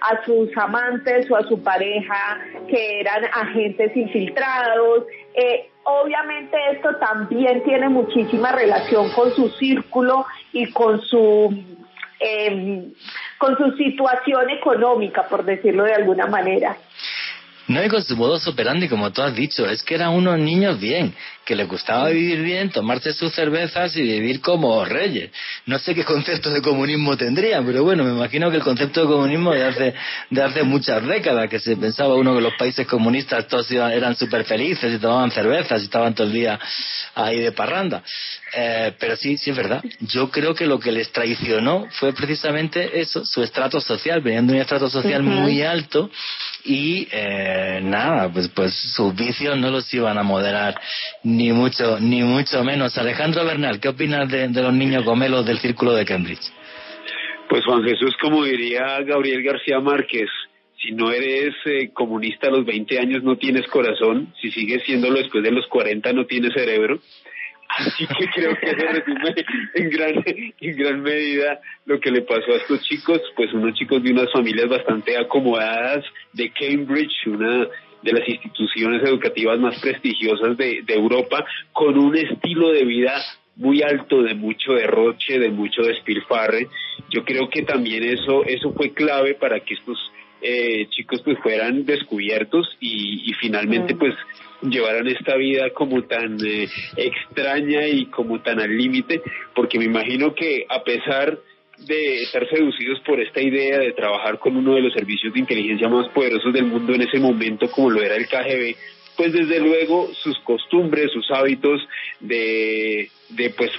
a sus amantes o a su pareja que eran agentes infiltrados. Eh, obviamente esto también tiene muchísima relación con su círculo y con su em, con su situación económica, por decirlo de alguna manera. No, y con su modo operandi, como tú has dicho, es que eran unos niños bien, que les gustaba vivir bien, tomarse sus cervezas y vivir como reyes. No sé qué concepto de comunismo tendrían, pero bueno, me imagino que el concepto de comunismo de hace, de hace muchas décadas, que se pensaba uno que los países comunistas todos eran súper felices y tomaban cervezas y estaban todo el día ahí de parranda. Eh, pero sí, sí es verdad. Yo creo que lo que les traicionó fue precisamente eso, su estrato social, venían de un estrato social muy alto y eh, nada, pues, pues sus vicios no los iban a moderar ni mucho, ni mucho menos. Alejandro Bernal, ¿qué opinas de, los niños gomelos del Círculo de Cambridge? Pues Juan Jesús, como diría Gabriel García Márquez, si no eres eh, comunista a los 20 años no tienes corazón, si sigues siéndolo después de los 40 no tienes cerebro. Así que creo que eso resume en gran, en gran medida lo que le pasó a estos chicos, pues unos chicos de unas familias bastante acomodadas de Cambridge, una de las instituciones educativas más prestigiosas de, de Europa, con un estilo de vida muy alto, de mucho derroche, de mucho despilfarre. Yo creo que también eso, eso fue clave para que estos eh, chicos pues fueran descubiertos y, finalmente mm. pues llevaran esta vida como tan eh, extraña y como tan al límite, porque me imagino que a pesar de estar seducidos por esta idea de trabajar con uno de los servicios de inteligencia más poderosos del mundo en ese momento, como lo era el KGB, pues desde luego sus costumbres, sus hábitos de, de pues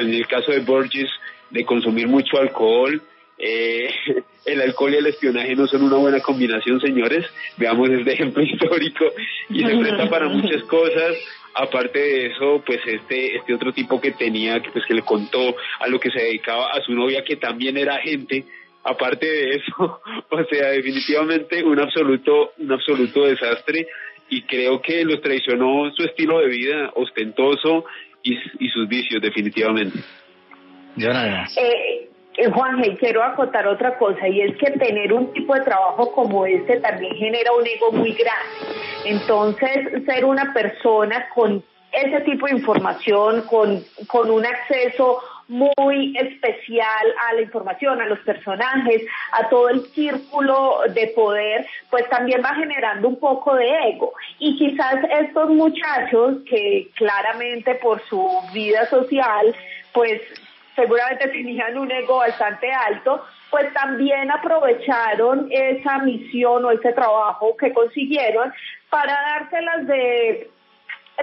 en el caso de Borges, de consumir mucho alcohol, eh, el alcohol y el espionaje no son una buena combinación, señores. Veamos este ejemplo histórico y se presta para muchas cosas. Aparte de eso, pues este este otro tipo que tenía, que pues que le contó a lo que se dedicaba a su novia, que también era agente. Aparte de eso, o sea, definitivamente un absoluto un absoluto desastre y creo que los traicionó su estilo de vida ostentoso y, y sus vicios, definitivamente. Eh, eh, Juan, quiero acotar otra cosa y es que tener un tipo de trabajo como este también genera un ego muy grande. Entonces, ser una persona con ese tipo de información, con, con un acceso muy especial a la información, a los personajes, a todo el círculo de poder, pues también va generando un poco de ego. Y quizás estos muchachos que claramente por su vida social, pues seguramente tenían un ego bastante alto, pues también aprovecharon esa misión o ese trabajo que consiguieron para dárselas de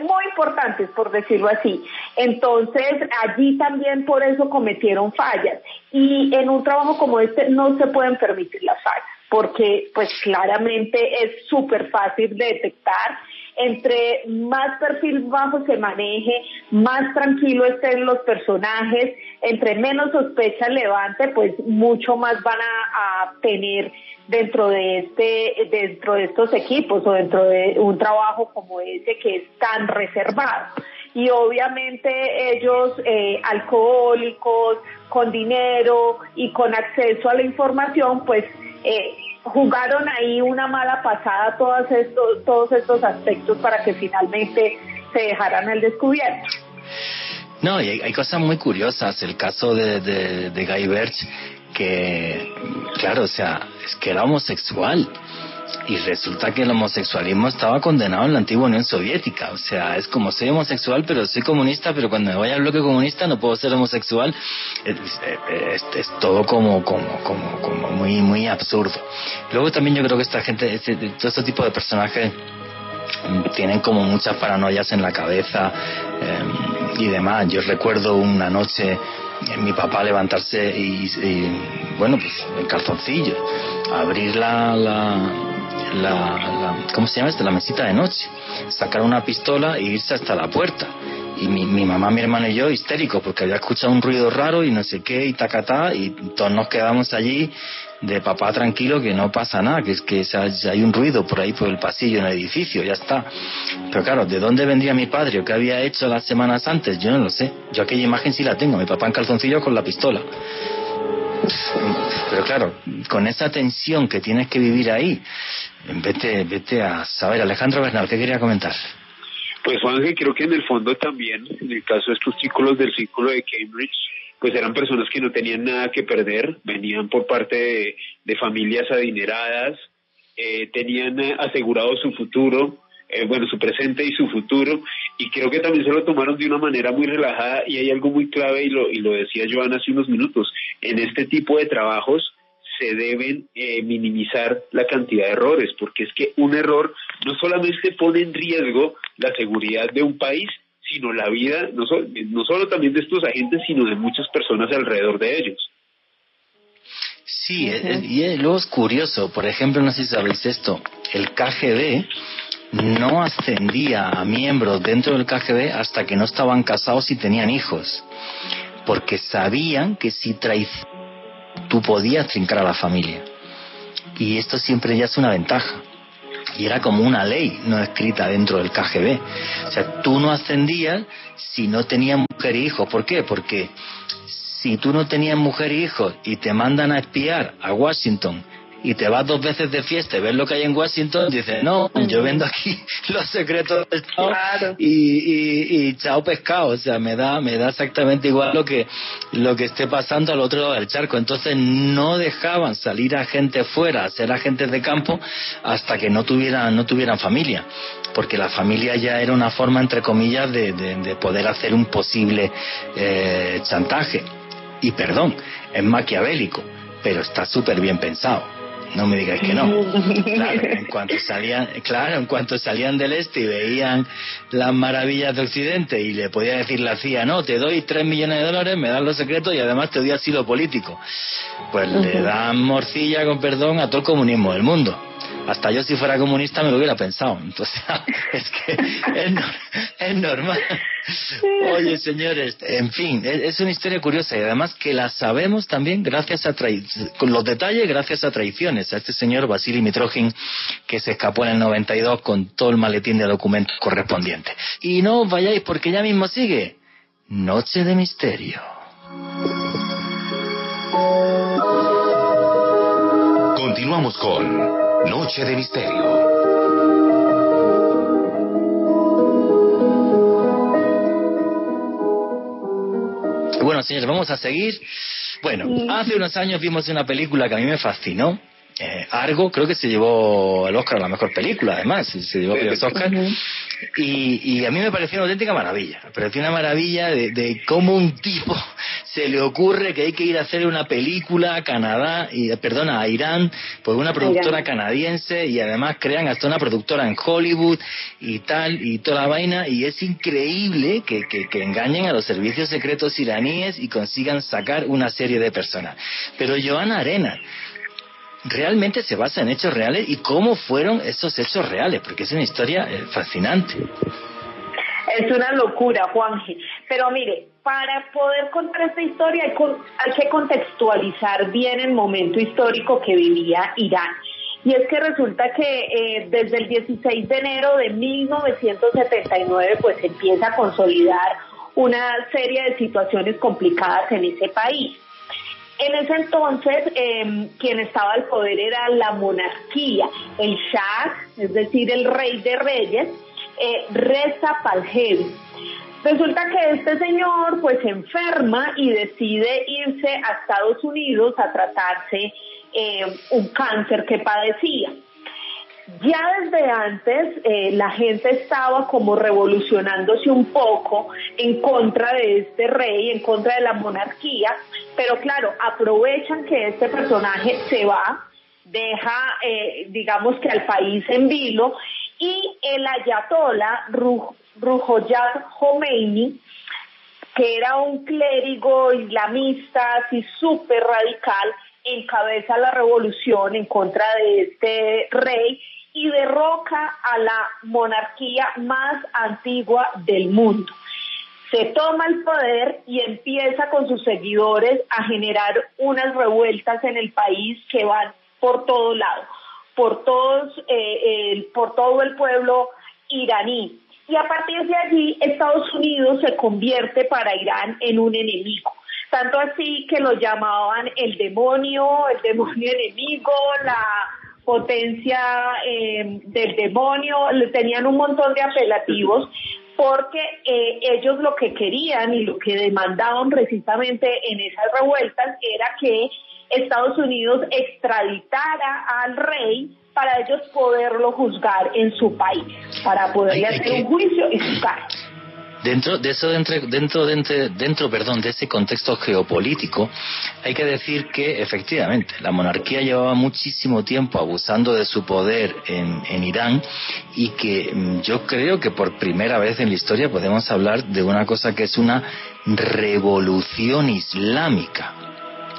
muy importantes, por decirlo así. Entonces, allí también por eso cometieron fallas. Y en un trabajo como este no se pueden permitir las fallas, porque pues claramente es súper fácil de detectar entre más perfil bajo se maneje, más tranquilo estén los personajes, entre menos sospecha levante, pues mucho más van a, tener dentro de este dentro de estos equipos o dentro de un trabajo como ese que es tan reservado. Y obviamente ellos eh, alcohólicos con dinero y con acceso a la información pues eh, jugaron ahí una mala pasada todos estos, todos estos aspectos para que finalmente se dejaran al descubierto. No, y hay, cosas muy curiosas. El caso de, de, de Guy Birch, que, claro, o sea, es que era homosexual y resulta que el homosexualismo estaba condenado en la antigua Unión Soviética. O sea, es como soy homosexual, pero soy comunista, pero cuando me voy al bloque comunista no puedo ser homosexual. Es, es, todo como, como, como, como muy, muy absurdo. Luego también yo creo que esta gente, este, todo este tipo de personajes tienen como muchas paranoias en la cabeza eh, y demás. Yo recuerdo una noche eh, mi papá levantarse y, bueno, pues en calzoncillo, abrir la, la, ¿cómo se llama esto? La mesita de noche. Sacar una pistola e irse hasta la puerta. Y mi, mi mamá, mi hermano y yo histéricos porque había escuchado un ruido raro y no sé qué y tacatá y todos nos quedamos allí de papá tranquilo que no pasa nada, que es que hay un ruido por ahí por el pasillo en el edificio, ya está. Pero claro, ¿de dónde vendría mi padre o qué había hecho las semanas antes? Yo no lo sé. Yo aquella imagen sí la tengo, mi papá en calzoncillo con la pistola. Pero claro, con esa tensión que tienes que vivir ahí, vete, vete a saber. Alejandro Bernal, ¿qué quería comentar? Pues Juanje, creo que en el fondo también, en el caso de estos círculos del círculo de Cambridge, pues eran personas que no tenían nada que perder, venían por parte de, familias adineradas, eh, tenían asegurado su futuro, eh, bueno, su presente y su futuro, y creo que también se lo tomaron de una manera muy relajada y hay algo muy clave y lo, y lo decía Joan hace unos minutos, en este tipo de trabajos se deben eh, minimizar la cantidad de errores, porque es que un error no solamente pone en riesgo la seguridad de un país, sino la vida, no, no solo también de estos agentes, sino de muchas personas alrededor de ellos. Sí, y luego es curioso, por ejemplo, no sé si sabéis esto, el KGB no ascendía a miembros dentro del KGB hasta que no estaban casados y tenían hijos, porque sabían que si tú podías trincar a la familia. Y esto siempre ya es una ventaja. Y era como una ley no escrita dentro del KGB. O sea, tú no ascendías si no tenías mujer e hijo. ¿Por qué? Porque si tú no tenías mujer e hijo y te mandan a espiar a Washington y te vas dos veces de fiesta y ves lo que hay en Washington, dices, no, yo vendo aquí los secretos del Estado y, y, chao pescado, o sea, me da, me da exactamente igual lo que, lo que esté pasando al otro lado del charco. Entonces no dejaban salir a gente fuera, a ser agentes de campo, hasta que no tuvieran, no tuvieran familia porque la familia ya era una forma, entre comillas, de, de, poder hacer un posible eh, chantaje. Y perdón, es maquiavélico, pero está súper bien pensado. No me digáis que no. Claro, en cuanto salían, claro, en cuanto salían del este y veían las maravillas de Occidente y le podía decir la CIA, no, te doy tres millones de dólares, me das los secretos y además te doy asilo político. Pues le dan morcilla, con perdón, a todo el comunismo del mundo hasta yo si fuera comunista me lo hubiera pensado. Entonces, es que es, normal. Oye, señores, en fin, es, una historia curiosa y además que la sabemos también gracias a con los detalles gracias a traiciones. A este señor Vasily Mitrojin que se escapó en el 92 con todo el maletín de documentos correspondiente. Y no os vayáis porque ya mismo sigue Noche de Misterio. Continuamos con Noche de Misterio. Bueno, señores, vamos a seguir. Bueno, hace unos años vimos una película que a mí me fascinó, eh, Argo creo que se llevó el Oscar a la mejor película, además, se llevó el Oscar. Y, y, a mí me pareció una auténtica maravilla. Me pareció una maravilla de, de, cómo un tipo se le ocurre que hay que ir a hacer una película a Canadá, y, perdona, a Irán, por una productora canadiense y además crean hasta una productora en Hollywood y tal, y toda la vaina. Y es increíble que, que, que engañen a los servicios secretos iraníes y consigan sacar una serie de personas. Pero Joana Arena, realmente se basa en hechos reales y cómo fueron esos hechos reales, porque es una historia eh, fascinante. Es una locura, Juanje. Pero mire, para poder contar esta historia hay, que contextualizar bien el momento histórico que vivía Irán. Y es que resulta que eh, desde el 16 de enero de 1979 pues empieza a consolidar una serie de situaciones complicadas en ese país. En ese entonces, eh, quien estaba al poder era la monarquía, el Shah, es decir, el rey de reyes, eh, Reza Palhevi. Resulta que este señor pues se enferma y decide irse a Estados Unidos a tratarse eh, un cáncer que padecía. Ya desde antes eh, la gente estaba como revolucionándose un poco en contra de este rey, en contra de la monarquía, pero claro, aprovechan que este personaje se va, deja, eh, digamos que al país en vilo, y el ayatollah Ruhollah Khomeini, que era un clérigo islamista así súper radical, encabeza la revolución en contra de este rey y derroca a la monarquía más antigua del mundo. Se toma el poder y empieza con sus seguidores a generar unas revueltas en el país que van por todo lado, por todos, eh, por todo el pueblo iraní. Y a partir de allí, Estados Unidos se convierte para Irán en un enemigo. Tanto así que lo llamaban el demonio, el demonio enemigo, la potencia eh, del demonio, le tenían un montón de apelativos porque eh, ellos lo que querían y lo que demandaban precisamente en esas revueltas era que Estados Unidos extraditara al rey para ellos poderlo juzgar en su país, para poderle hacer un juicio y juzgar. Dentro de eso, dentro, dentro, dentro, perdón, de ese contexto geopolítico, hay que decir que efectivamente la monarquía llevaba muchísimo tiempo abusando de su poder en, en Irán y que mm, yo creo que por primera vez en la historia podemos hablar de una cosa que es una revolución islámica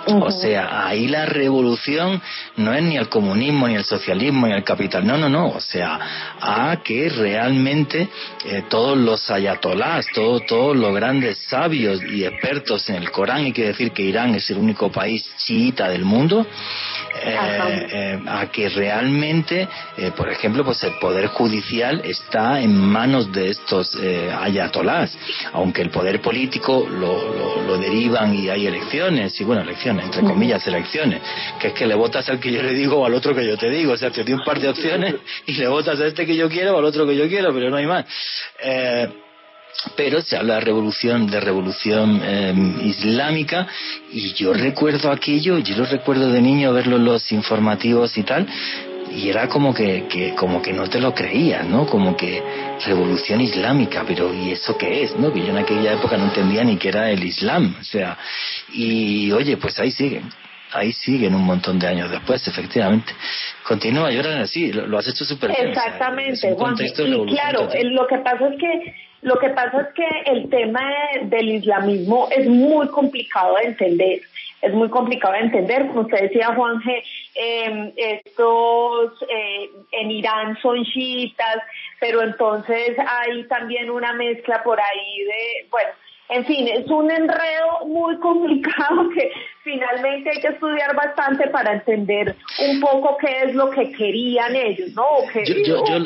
o sea, ahí la revolución no es ni el comunismo, ni el socialismo, ni el capital. No, no, no. O sea, a que realmente eh, todos los ayatolás, todos los grandes sabios y expertos en el Corán, hay que decir que Irán es el único país chiita del mundo, eh, eh, a que realmente, eh, por ejemplo, pues el poder judicial está en manos de estos ayatolás, aunque el poder político lo, lo, derivan y hay elecciones, y bueno, elecciones, entre comillas, elecciones, que es que le votas al que yo le digo o al otro que yo te digo, o sea, te doy un par de opciones y le votas a este que yo quiero o al otro que yo quiero, pero no hay más. Eh, pero se habla de revolución, de revolución em, islámica, y yo recuerdo aquello, yo lo recuerdo de niño verlo en los informativos y tal, y era como que, como que no te lo creías, ¿no? Como que revolución islámica, pero ¿y eso qué es? ¿no? Que yo en aquella época no entendía ni qué era el Islam, o sea, y oye, pues ahí siguen, ahí siguen un montón de años después, efectivamente. Continúa, lloran así, lo, has hecho súper bien. Exactamente, Juan. Y claro, lo que pasa es que lo que pasa es que el tema del islamismo es muy complicado de entender. Es muy complicado de entender, como usted decía, Juan G., em, estos eh, en Irán son chiitas, pero entonces hay también una mezcla por ahí de, bueno, en fin, es un enredo muy complicado que finalmente hay que estudiar bastante para entender un poco qué es lo que querían ellos, ¿no? yo,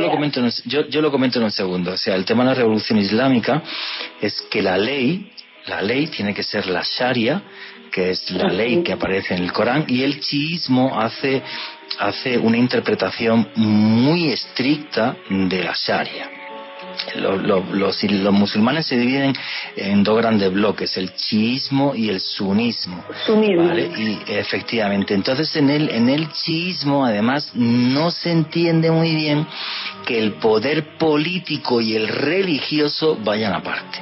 lo comento, en, yo, yo lo comento en un segundo. O sea, el tema de la revolución islámica es que la ley, la ley tiene que ser la Sharia, que es la ley que aparece en el Corán, y el chiismo hace, hace una interpretación muy estricta de la Sharia los, musulmanes se dividen en dos grandes bloques, el chiismo y el sunismo. Y efectivamente, entonces en el, en el chiismo además no se entiende muy bien que el poder político y el religioso vayan aparte.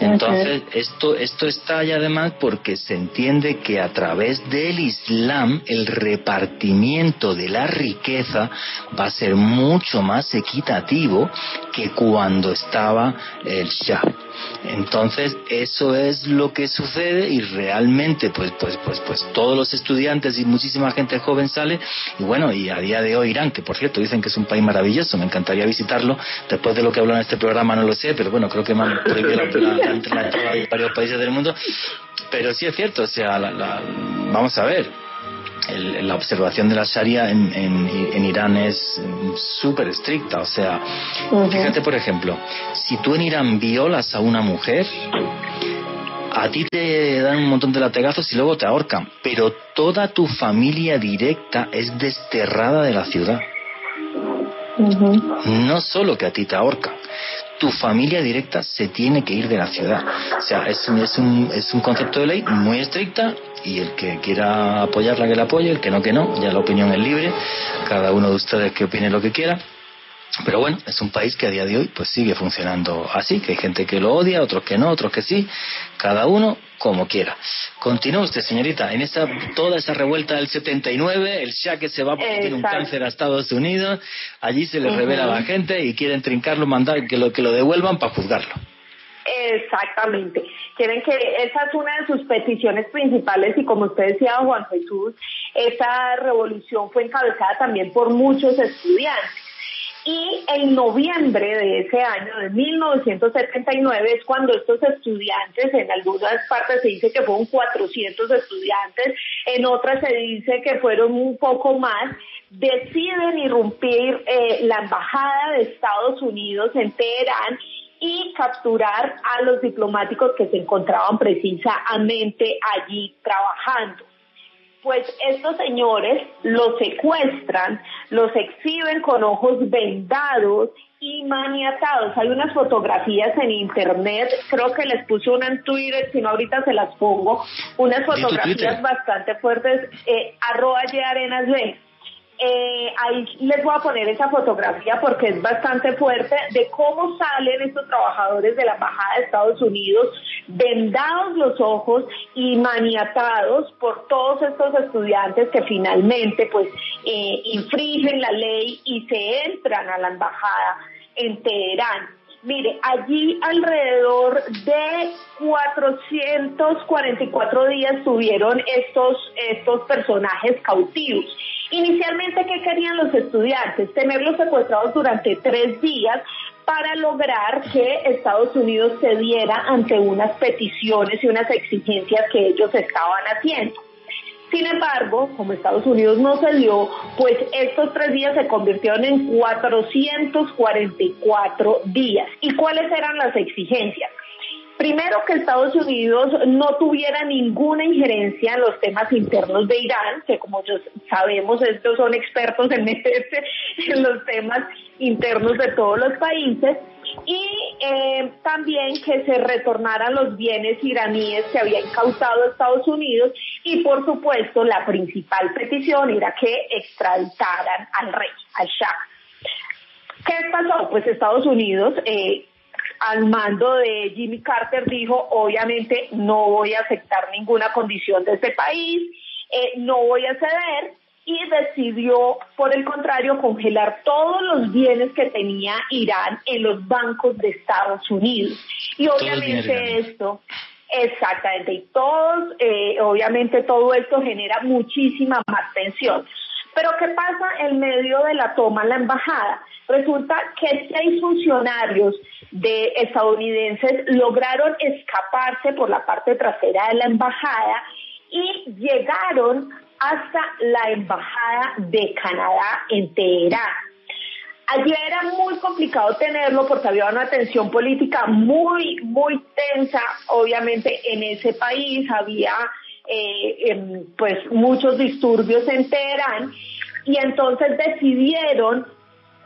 Entonces, esto, esto estalla además porque se entiende que a través del Islam el repartimiento de la riqueza va a ser mucho más equitativo que cuando estaba el Shah. Entonces, eso es lo que sucede y realmente, pues, pues, pues, pues, todos los estudiantes y muchísima gente joven sale y bueno, y a día de hoy Irán, que por cierto dicen que es un país maravilloso, me encantaría visitarlo. Después de lo que hablo en este programa no lo sé, pero bueno, creo que me han prohibido la, entrada en varios países del mundo. Pero sí es cierto, o sea, vamos a ver, la observación de la Sharia en, en, Irán es súper estricta. O sea, fíjate, por ejemplo, si tú en Irán violas a una mujer, a ti te dan un montón de lategazos y luego te ahorcan, pero toda tu familia directa es desterrada de la ciudad. No solo que a ti te ahorcan, tu familia directa se tiene que ir de la ciudad. O sea, es un, es un, es un concepto de ley muy estricta y el que quiera apoyarla que la apoye, el que no que no, ya la opinión es libre, cada uno de ustedes que opine lo que quiera. Pero bueno, es un país que a día de hoy pues sigue funcionando así, que hay gente que lo odia, otros que no, otros que sí, cada uno como quiera. Continúa usted, señorita, en esa toda esa revuelta del 79, el Shah que se va porque tiene un cáncer a Estados Unidos, allí se le revela a la gente y quieren trincarlo, mandar que lo que lo devuelvan para juzgarlo. Exactamente. Quieren que esa es una de sus peticiones principales y como usted decía, Juan Jesús, esa revolución fue encabezada también por muchos estudiantes. Y en noviembre de ese año, de 1979, es cuando estos estudiantes, en algunas partes se dice que fueron 400 estudiantes, en otras se dice que fueron un poco más, deciden irrumpir eh, la embajada de Estados Unidos en Teherán y capturar a los diplomáticos que se encontraban precisamente allí trabajando. Pues estos señores los secuestran, los exhiben con ojos vendados y maniatados. Hay unas fotografías en internet, creo que les puse una en Twitter, si no ahorita se las pongo, unas fotografías bastante fuertes, eh, arroba y arenas eh, ahí les voy a poner esa fotografía porque es bastante fuerte de cómo salen estos trabajadores de la Embajada de Estados Unidos vendados los ojos y maniatados por todos estos estudiantes que finalmente pues eh, infringen la ley y se entran a la embajada en Teherán. Mire, allí alrededor de 444 días tuvieron estos, estos personajes cautivos. Inicialmente, ¿qué querían los estudiantes? Tenerlos secuestrados durante tres días para lograr que Estados Unidos cediera ante unas peticiones y unas exigencias que ellos estaban haciendo. Sin embargo, como Estados Unidos no se dio, pues estos tres días se convirtieron en 444 días. ¿Y cuáles eran las exigencias? Primero, que Estados Unidos no tuviera ninguna injerencia en los temas internos de Irán, que como sabemos, estos son expertos en meterse en los temas internos de todos los países, y eh, también que se retornaran los bienes iraníes que había incautado Estados Unidos, y por supuesto, la principal petición era que extraditaran al rey, al Shah. ¿Qué pasó? Pues Estados Unidos eh, al mando de Jimmy Carter dijo, obviamente no voy a aceptar ninguna condición de este país, eh, no voy a ceder y decidió, por el contrario, congelar todos los bienes que tenía Irán en los bancos de Estados Unidos. Y obviamente esto, exactamente, y todos, eh, obviamente todo esto genera muchísima más tensión. Pero ¿qué pasa en medio de la toma en la embajada? Resulta que seis funcionarios de estadounidenses lograron escaparse por la parte trasera de la embajada y llegaron hasta la embajada de Canadá en Teherán. Allí era muy complicado tenerlo porque había una tensión política muy, muy tensa, obviamente, en ese país. Había eh, em, pues muchos disturbios en Teherán y entonces decidieron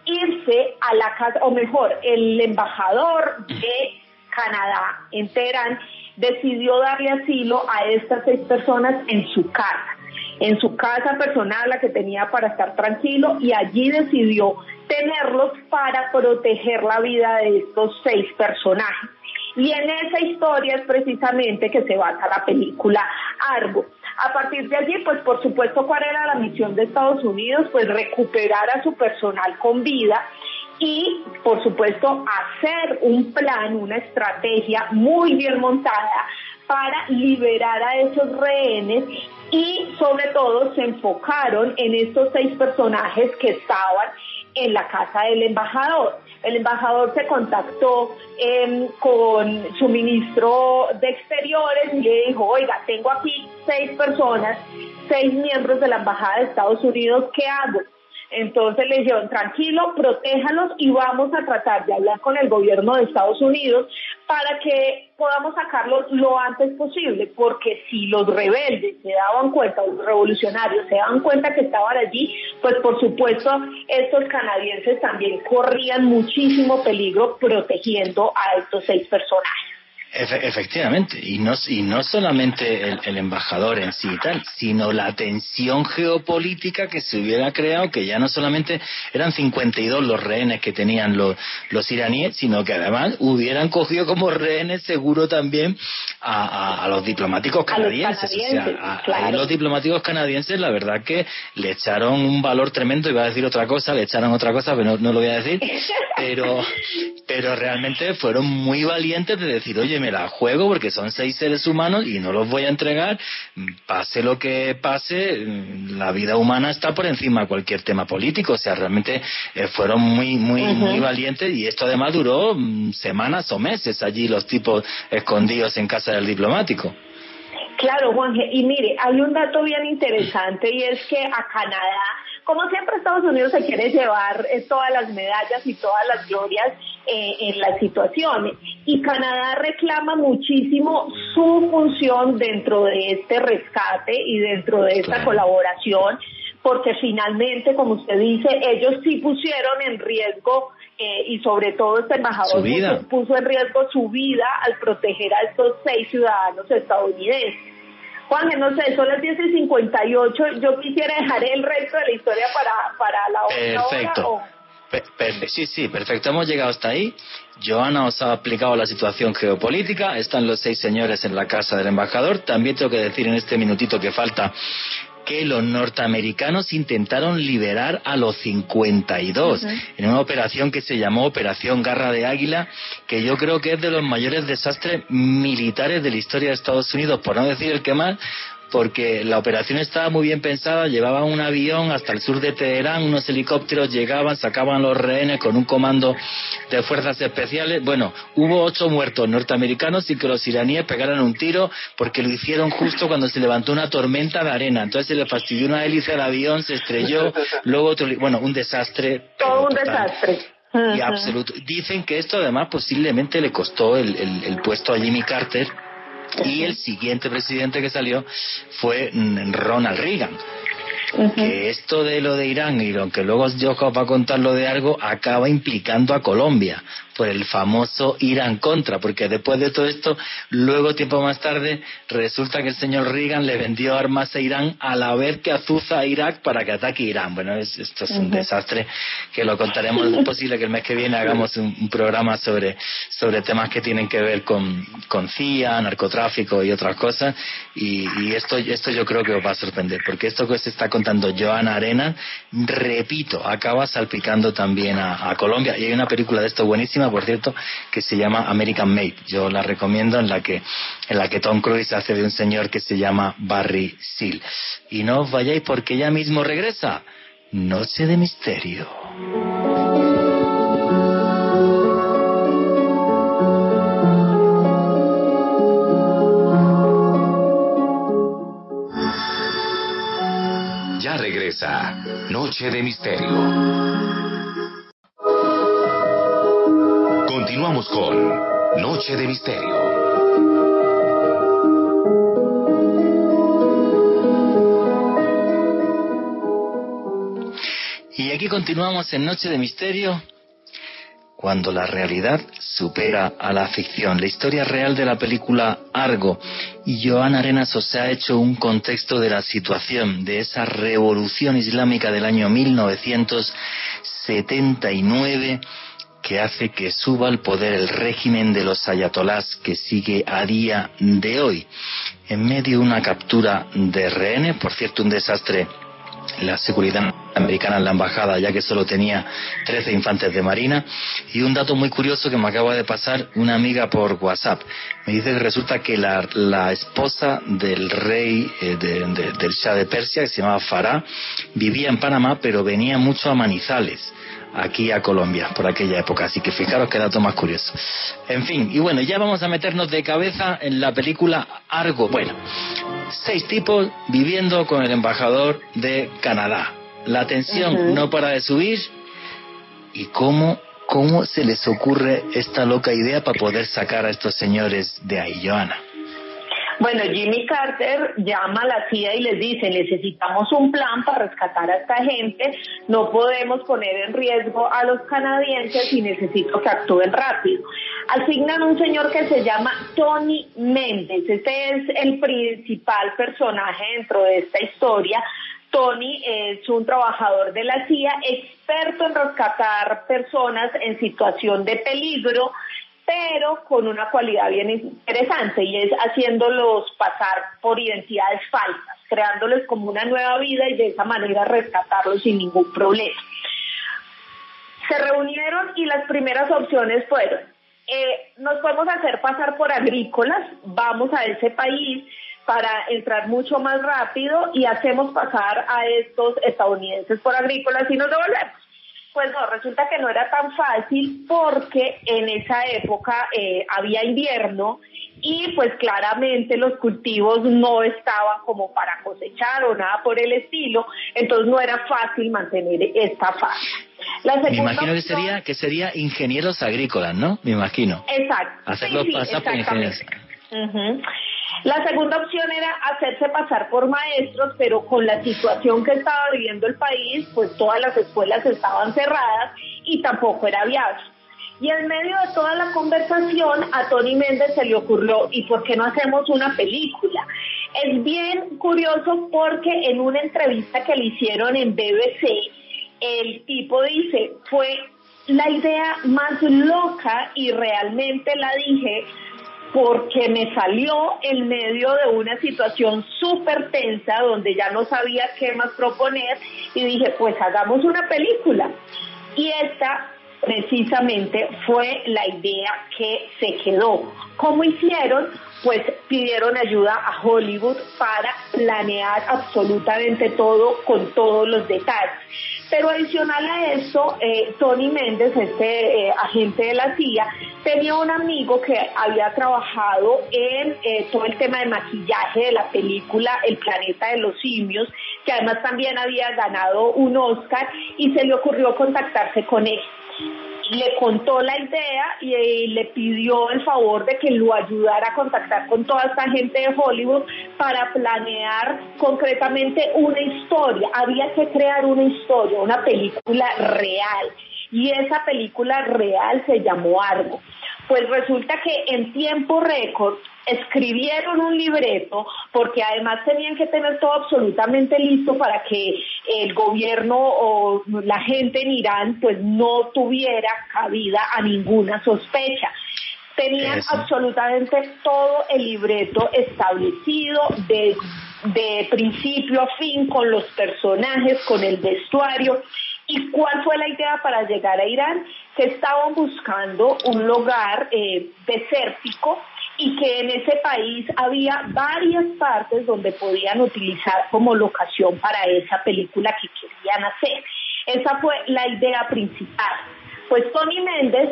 irse a la casa, o mejor, el embajador de Canadá en Teherán decidió darle asilo a estas seis personas en su casa, en su casa personal, la que tenía para estar tranquilo, y allí decidió tenerlos para proteger la vida de estos seis personajes. Y en esa historia es precisamente que se basa la película Argo. A partir de allí, pues por supuesto, ¿cuál era la misión de Estados Unidos? Pues recuperar a su personal con vida y, por supuesto, hacer un plan, una estrategia muy bien montada para liberar a esos rehenes y sobre todo se enfocaron en estos seis personajes que estaban en la casa del embajador. El embajador se contactó em, con su ministro de Exteriores y le dijo, oiga, tengo aquí seis personas, seis miembros de la Embajada de Estados Unidos, ¿qué hago? Entonces le dijeron, tranquilo, protéjalos y vamos a tratar de hablar con el gobierno de Estados Unidos para que podamos sacarlos lo antes posible, porque si los rebeldes se daban cuenta, los revolucionarios se daban cuenta que estaban allí, pues por supuesto estos canadienses también corrían muchísimo peligro protegiendo a estos seis personajes efectivamente, y no, y no solamente el, embajador en sí y tal, sino la tensión geopolítica que se hubiera creado, que ya no solamente eran 52 los rehenes que tenían los, los iraníes, sino que además hubieran cogido como rehenes seguro también a, los diplomáticos canadienses. a, los diplomáticos canadienses, la verdad que le echaron un valor tremendo, iba a decir otra cosa, le echaron otra cosa, pero no, no lo voy a decir, pero, pero realmente fueron muy valientes de decir, oye, me la juego porque son seis seres humanos y no los voy a entregar. Pase lo que pase, la vida humana está por encima de cualquier tema político. O sea, realmente eh, fueron muy, muy, muy valientes y esto además duró mm, semanas o meses allí los tipos escondidos en casa del diplomático. Claro, Juanje, y mire, hay un dato bien interesante y es que a Canadá, como siempre Estados Unidos se quiere llevar eh, todas las medallas y todas las glorias eh, en las situaciones, y Canadá reclama muchísimo su función dentro de este rescate y dentro de esta colaboración, porque finalmente, como usted dice, ellos sí pusieron en riesgo eh, y sobre todo este embajador puso, en riesgo su vida al proteger a estos seis ciudadanos estadounidenses. Juan, no sé, son las 10 y 58. Yo quisiera dejar el resto de la historia para, para la otra Perfecto. sí, sí, perfecto. Hemos llegado hasta ahí. Joana os ha explicado la situación geopolítica. Están los seis señores en la casa del embajador. También tengo que decir en este minutito que falta que los norteamericanos intentaron liberar a los 52 en una operación que se llamó Operación Garra de Águila, que yo creo que es de los mayores desastres militares de la historia de Estados Unidos, por no decir el que más, porque la operación estaba muy bien pensada, llevaban un avión hasta el sur de Teherán, unos helicópteros llegaban, sacaban los rehenes con un comando de fuerzas especiales. Bueno, hubo ocho muertos norteamericanos y que los iraníes pegaran un tiro porque lo hicieron justo cuando se levantó una tormenta de arena. Entonces se le fastidió una hélice al avión, se estrelló, luego otro, bueno, un desastre. Todo un desastre. Y absoluto. Dicen que esto además posiblemente le costó el, el puesto a Jimmy Carter y el siguiente presidente que salió fue Ronald Reagan. Que esto de lo de Irán y lo que luego yo va a contar lo de algo acaba implicando a Colombia por el famoso Irán contra, porque después de todo esto, luego tiempo más tarde, resulta que el señor Reagan le vendió armas a Irán a la vez que azuza a Irak para que ataque Irán. Bueno, esto es un desastre que lo contaremos. Es posible que el mes que viene hagamos un, programa sobre, sobre temas que tienen que ver con, con CIA, narcotráfico y otras cosas. Y, y esto, esto yo creo que os va a sorprender, porque esto que se está contando Joana Arena, repito, acaba salpicando también a, a Colombia. Y hay una película de esto buenísima, por cierto, que se llama American Made. Yo la recomiendo en la que, en la que Tom Cruise hace de un señor que se llama Barry Seal. Y no os vayáis porque ya mismo regresa. Noche de misterio. Noche de Misterio. Continuamos con Noche de Misterio. Y aquí continuamos en Noche de Misterio cuando la realidad supera a la ficción. La historia real de la película Argo y Joan Arenas os ha hecho un contexto de la situación de esa revolución islámica del año 1979 que hace que suba al poder el régimen de los ayatolás que sigue a día de hoy. En medio de una captura de rehenes, por cierto, un desastre la seguridad americana en la embajada, ya que solo tenía 13 infantes de marina. Y un dato muy curioso que me acaba de pasar una amiga por WhatsApp. Me dice que resulta que la, la esposa del rey eh, del Shah de Persia, que se llamaba Farah, vivía en Panamá, pero venía mucho a Manizales aquí a Colombia por aquella época. Así que fijaros qué dato más curioso. En fin, y bueno, ya vamos a meternos de cabeza en la película Argo. Bueno, seis tipos viviendo con el embajador de Canadá. La tensión no para de subir. ¿Y cómo, cómo se les ocurre esta loca idea para poder sacar a estos señores de ahí, Joana? Bueno, Jimmy Carter llama a la CIA y les dice, necesitamos un plan para rescatar a esta gente, no podemos poner en riesgo a los canadienses y necesito que actúen rápido. Asignan un señor que se llama Tony Méndez, este es el principal personaje dentro de esta historia. Tony es un trabajador de la CIA, experto en rescatar personas en situación de peligro, pero con una cualidad bien interesante y es haciéndolos pasar por identidades falsas, creándoles como una nueva vida y de esa manera rescatarlos sin ningún problema. Se reunieron y las primeras opciones fueron, eh, nos podemos hacer pasar por agrícolas, vamos a ese país para entrar mucho más rápido y hacemos pasar a estos estadounidenses por agrícolas y nos devolvemos. Pues no, resulta que no era tan fácil porque en esa época eh, había invierno y pues claramente los cultivos no estaban como para cosechar o nada por el estilo, entonces no era fácil mantener esta fase. Me imagino que sería que sería ingenieros agrícolas, ¿no? Me imagino. Exacto. Hacerlo pasar por ingenieros. La segunda opción era hacerse pasar por maestros, pero con la situación que estaba viviendo el país, pues todas las escuelas estaban cerradas y tampoco era viable. Y en medio de toda la conversación, a Tony Méndez se le ocurrió, ¿y por qué no hacemos una película? Es bien curioso porque en una entrevista que le hicieron en BBC, el tipo dice, fue la idea más loca y realmente la dije porque me salió en medio de una situación súper tensa donde ya no sabía qué más proponer y dije, pues hagamos una película. Y esta precisamente fue la idea que se quedó. ¿Cómo hicieron? pues pidieron ayuda a Hollywood para planear absolutamente todo con todos los detalles. Pero adicional a eso, eh, Tony Méndez, este eh, agente de la CIA, tenía un amigo que había trabajado en eh, todo el tema de maquillaje de la película El planeta de los simios, que además también había ganado un Oscar y se le ocurrió contactarse con él le contó la idea y, le pidió el favor de que lo ayudara a contactar con toda esta gente de Hollywood para planear concretamente una historia. Había que crear una historia, una película real. Y esa película real se llamó Argo. Pues resulta que en tiempo récord escribieron un libreto porque además tenían que tener todo absolutamente listo para que el gobierno o la gente en Irán pues no tuviera cabida a ninguna sospecha tenían absolutamente todo el libreto establecido de, de principio a fin con los personajes, con el vestuario. ¿Y cuál fue la idea para llegar a Irán? Que estaban buscando un lugar eh, desértico y que en ese país había varias partes donde podían utilizar como locación para esa película que querían hacer. Esa fue la idea principal. Pues Tony Méndez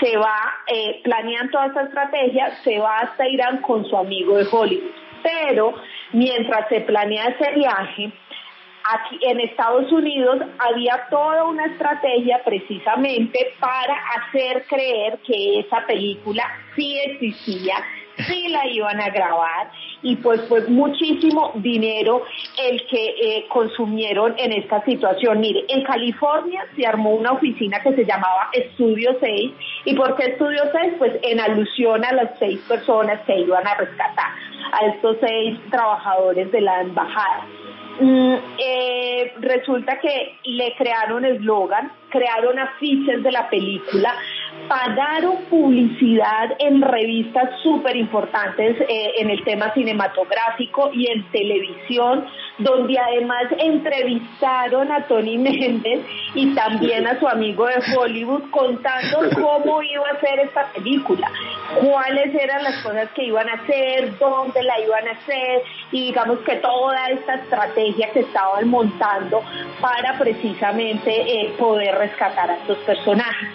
se va, eh, planean toda esta estrategia, se va hasta Irán con su amigo de Hollywood. Pero mientras se planea ese viaje, aquí en Estados Unidos había toda una estrategia precisamente para hacer creer que esa película sí existía, sí la iban a grabar y pues fue muchísimo dinero el que eh, consumieron en esta situación. Mire, en California se armó una oficina que se llamaba Estudio 6 y ¿por qué Estudio 6? Pues en alusión a las seis personas que iban a rescatar, a estos seis trabajadores de la embajada. Mm, eh, resulta que le crearon eslogan, crearon afiches de la película, pagaron publicidad en revistas súper importantes eh, en el tema cinematográfico y en televisión, donde además entrevistaron a Tony Méndez y también a su amigo de Hollywood contando cómo iba a ser esta película, cuáles eran las cosas que iban a hacer, dónde la iban a hacer y digamos que toda esta estrategia que estaban montando para precisamente eh, poder rescatar a estos personajes.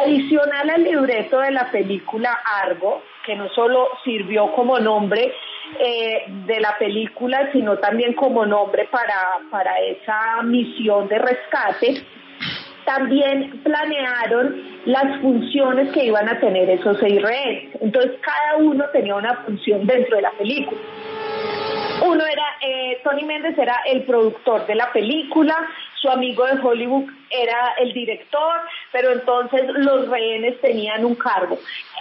Adicional al libreto de la película Argo, que no solo sirvió como nombre eh, de la película, sino también como nombre para, para esa misión de rescate, también planearon las funciones que iban a tener esos seis rehenes. Entonces cada uno tenía una función dentro de la película. Uno era, eh, Tony Méndez era el productor de la película, su amigo de Hollywood era el director, pero entonces los rehenes tenían un cargo.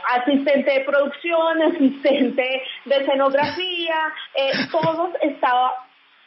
Asistente de producción, asistente de escenografía, eh, todos estaba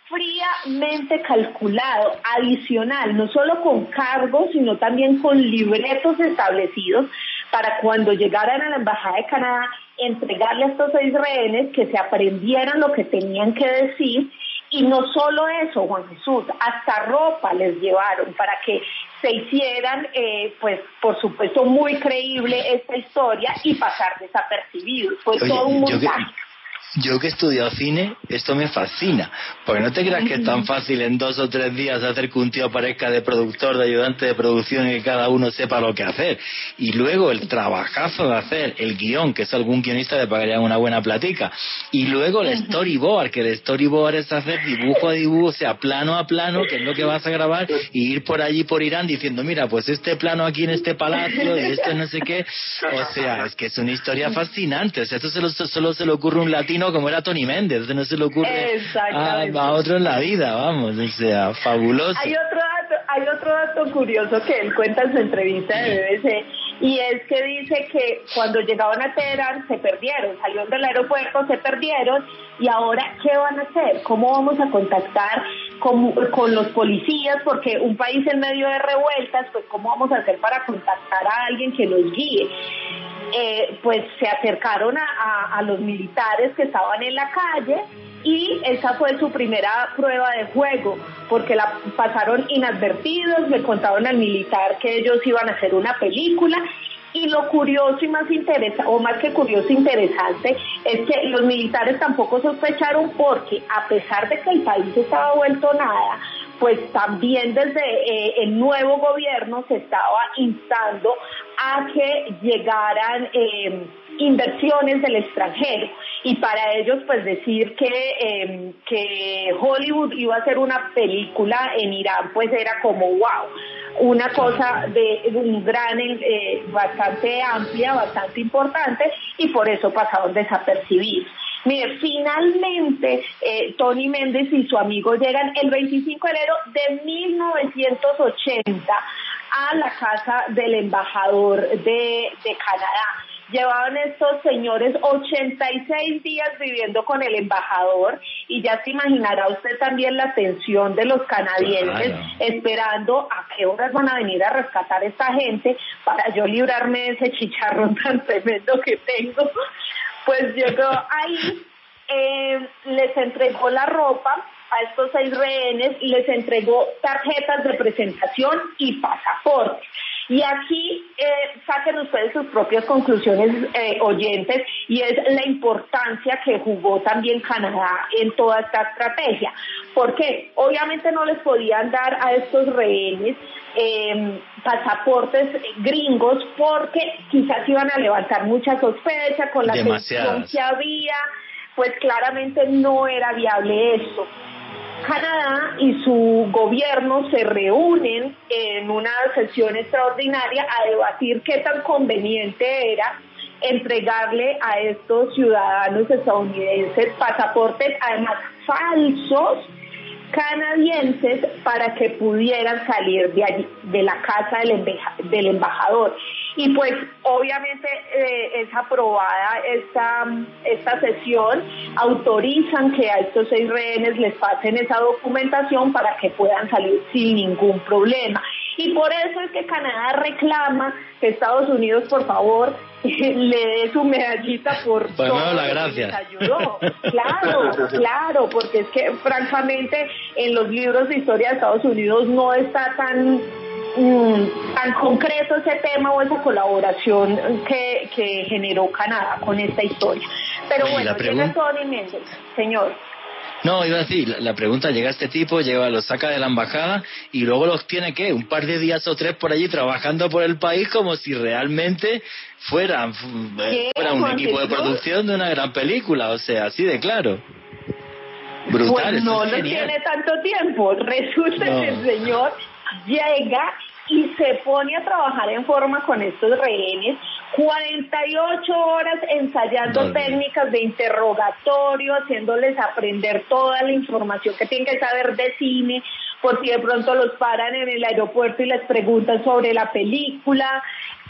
fríamente calculado, adicional, no solo con cargos, sino también con libretos establecidos para cuando llegaran a la Embajada de Canadá entregarle a estos seis rehenes que se aprendieran lo que tenían que decir y no solo eso, Juan Jesús, hasta ropa les llevaron para que se hicieran, eh, pues por supuesto, muy creíble esta historia y pasar desapercibidos. Fue todo un montaje yo que he estudiado cine, esto me fascina. Porque no te creas que es tan fácil en dos o tres días hacer que un tío aparezca de productor, de ayudante de producción y que cada uno sepa lo que hacer. Y luego el trabajazo de hacer el guion, que es algún guionista le pagaría una buena platica. Y luego el storyboard, que el storyboard es hacer dibujo a dibujo, o sea, plano a plano, que es lo que vas a grabar, y ir por allí por Irán diciendo, mira, pues este plano aquí en este palacio, y este no sé qué. O sea, es que es una historia fascinante. O sea, esto solo se le ocurre un latino como era Tony Méndez, no se le ocurre a, otro en la vida, vamos, o sea, fabuloso. Hay otro dato, hay otro dato curioso que él cuenta en su entrevista de BBC y es que dice que cuando llegaban a Teherán se perdieron, salieron del aeropuerto, se perdieron y ahora ¿qué van a hacer? ¿Cómo vamos a contactar con, con los policías? Porque un país en medio de revueltas, pues ¿cómo vamos a hacer para contactar a alguien que nos guíe? Eh, pues se acercaron a, los militares que estaban en la calle y esa fue su primera prueba de juego, porque la pasaron inadvertidos, le contaron al militar que ellos iban a hacer una película. Y lo curioso y más interesante, o más que curioso interesante, es que los militares tampoco sospecharon porque a pesar de que el país estaba vuelto nada, pues también desde eh, el nuevo gobierno se estaba instando a que llegaran eh, inversiones del extranjero y para ellos pues decir que, eh, que Hollywood iba a hacer una película en Irán pues era como wow una cosa de un gran, bastante amplia, bastante importante y por eso pasaron desapercibidos. Mire, finalmente eh, Tony Méndez y su amigo llegan el 25 de enero de 1980 a la casa del embajador de, de Canadá. Llevaban estos señores 86 días viviendo con el embajador y ya se imaginará usted también la tensión de los canadienses esperando a qué horas van a venir a rescatar a esta gente para yo librarme de ese chicharrón tan tremendo que tengo pues llegó ahí, eh, les entregó la ropa a estos seis rehenes, les entregó tarjetas de presentación y pasaportes. Y aquí eh, saquen ustedes sus propias conclusiones eh, oyentes y es la importancia que jugó también Canadá en toda esta estrategia. Porque obviamente no les podían dar a estos rehenes eh, pasaportes gringos porque quizás iban a levantar mucha sospecha con la tensión que había, pues claramente no era viable eso. Canadá y su gobierno se reúnen en una sesión extraordinaria a debatir qué tan conveniente era entregarle a estos ciudadanos estadounidenses pasaportes, además falsos, canadienses para que pudieran salir de allí, de la casa del, embajador. Y pues obviamente eh, es aprobada esta, esta sesión, autorizan que a estos seis rehenes les pasen esa documentación para que puedan salir sin ningún problema. Y por eso es que Canadá reclama que Estados Unidos, por favor, le dé su medallita por pues todo las gracias. ayudó. Claro, claro, porque es que francamente en los libros de historia de Estados Unidos no está tan mm, tan concreto ese tema o esa colaboración que, que generó Canadá con esta historia. Pero bueno, llega Tony Méndez, señor. No, iba a decir, la, pregunta, llega este tipo, lleva, los saca de la embajada y luego los tiene, ¿qué? Un par de días o tres por allí trabajando por el país como si realmente fueran, eh, fuera un equipo de producción de una gran película, o sea, así de claro. Brutal. Pues no lo tiene tanto tiempo. Resulta que el señor llega y se pone a trabajar en forma con estos rehenes, 48 horas ensayando técnicas de interrogatorio, haciéndoles aprender toda la información que tienen que saber de cine, por si de pronto los paran en el aeropuerto y les preguntan sobre la película,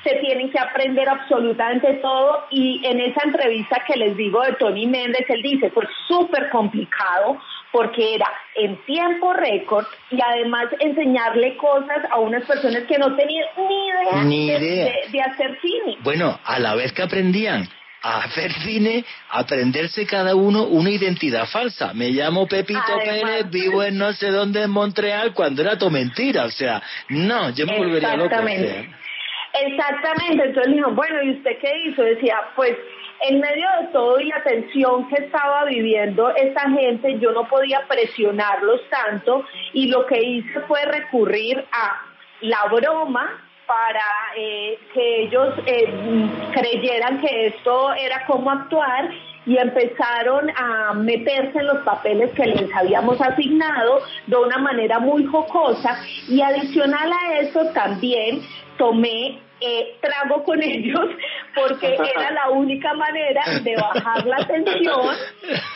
se tienen que aprender absolutamente todo y en esa entrevista que les digo de Tony Méndez, él dice, fue súper complicado porque era en tiempo récord y además enseñarle cosas a unas personas que no tenían ni idea, De, hacer cine. Bueno, a la vez que aprendían a hacer cine, aprenderse cada uno una identidad falsa. Me llamo Pepito Pérez, vivo en no sé dónde en Montreal, cuando era todo mentira. O sea, no, yo me volvería loco. Exactamente. Exactamente. Entonces dijo, bueno, ¿y usted qué hizo? Decía, pues en medio de todo y la tensión que estaba viviendo esta gente, yo no podía presionarlos tanto y lo que hice fue recurrir a la broma para eh, que ellos eh, creyeran que esto era cómo actuar y empezaron a meterse en los papeles que les habíamos asignado de una manera muy jocosa. Y adicional a eso también tomé eh, trago con ellos porque era la única manera de bajar la tensión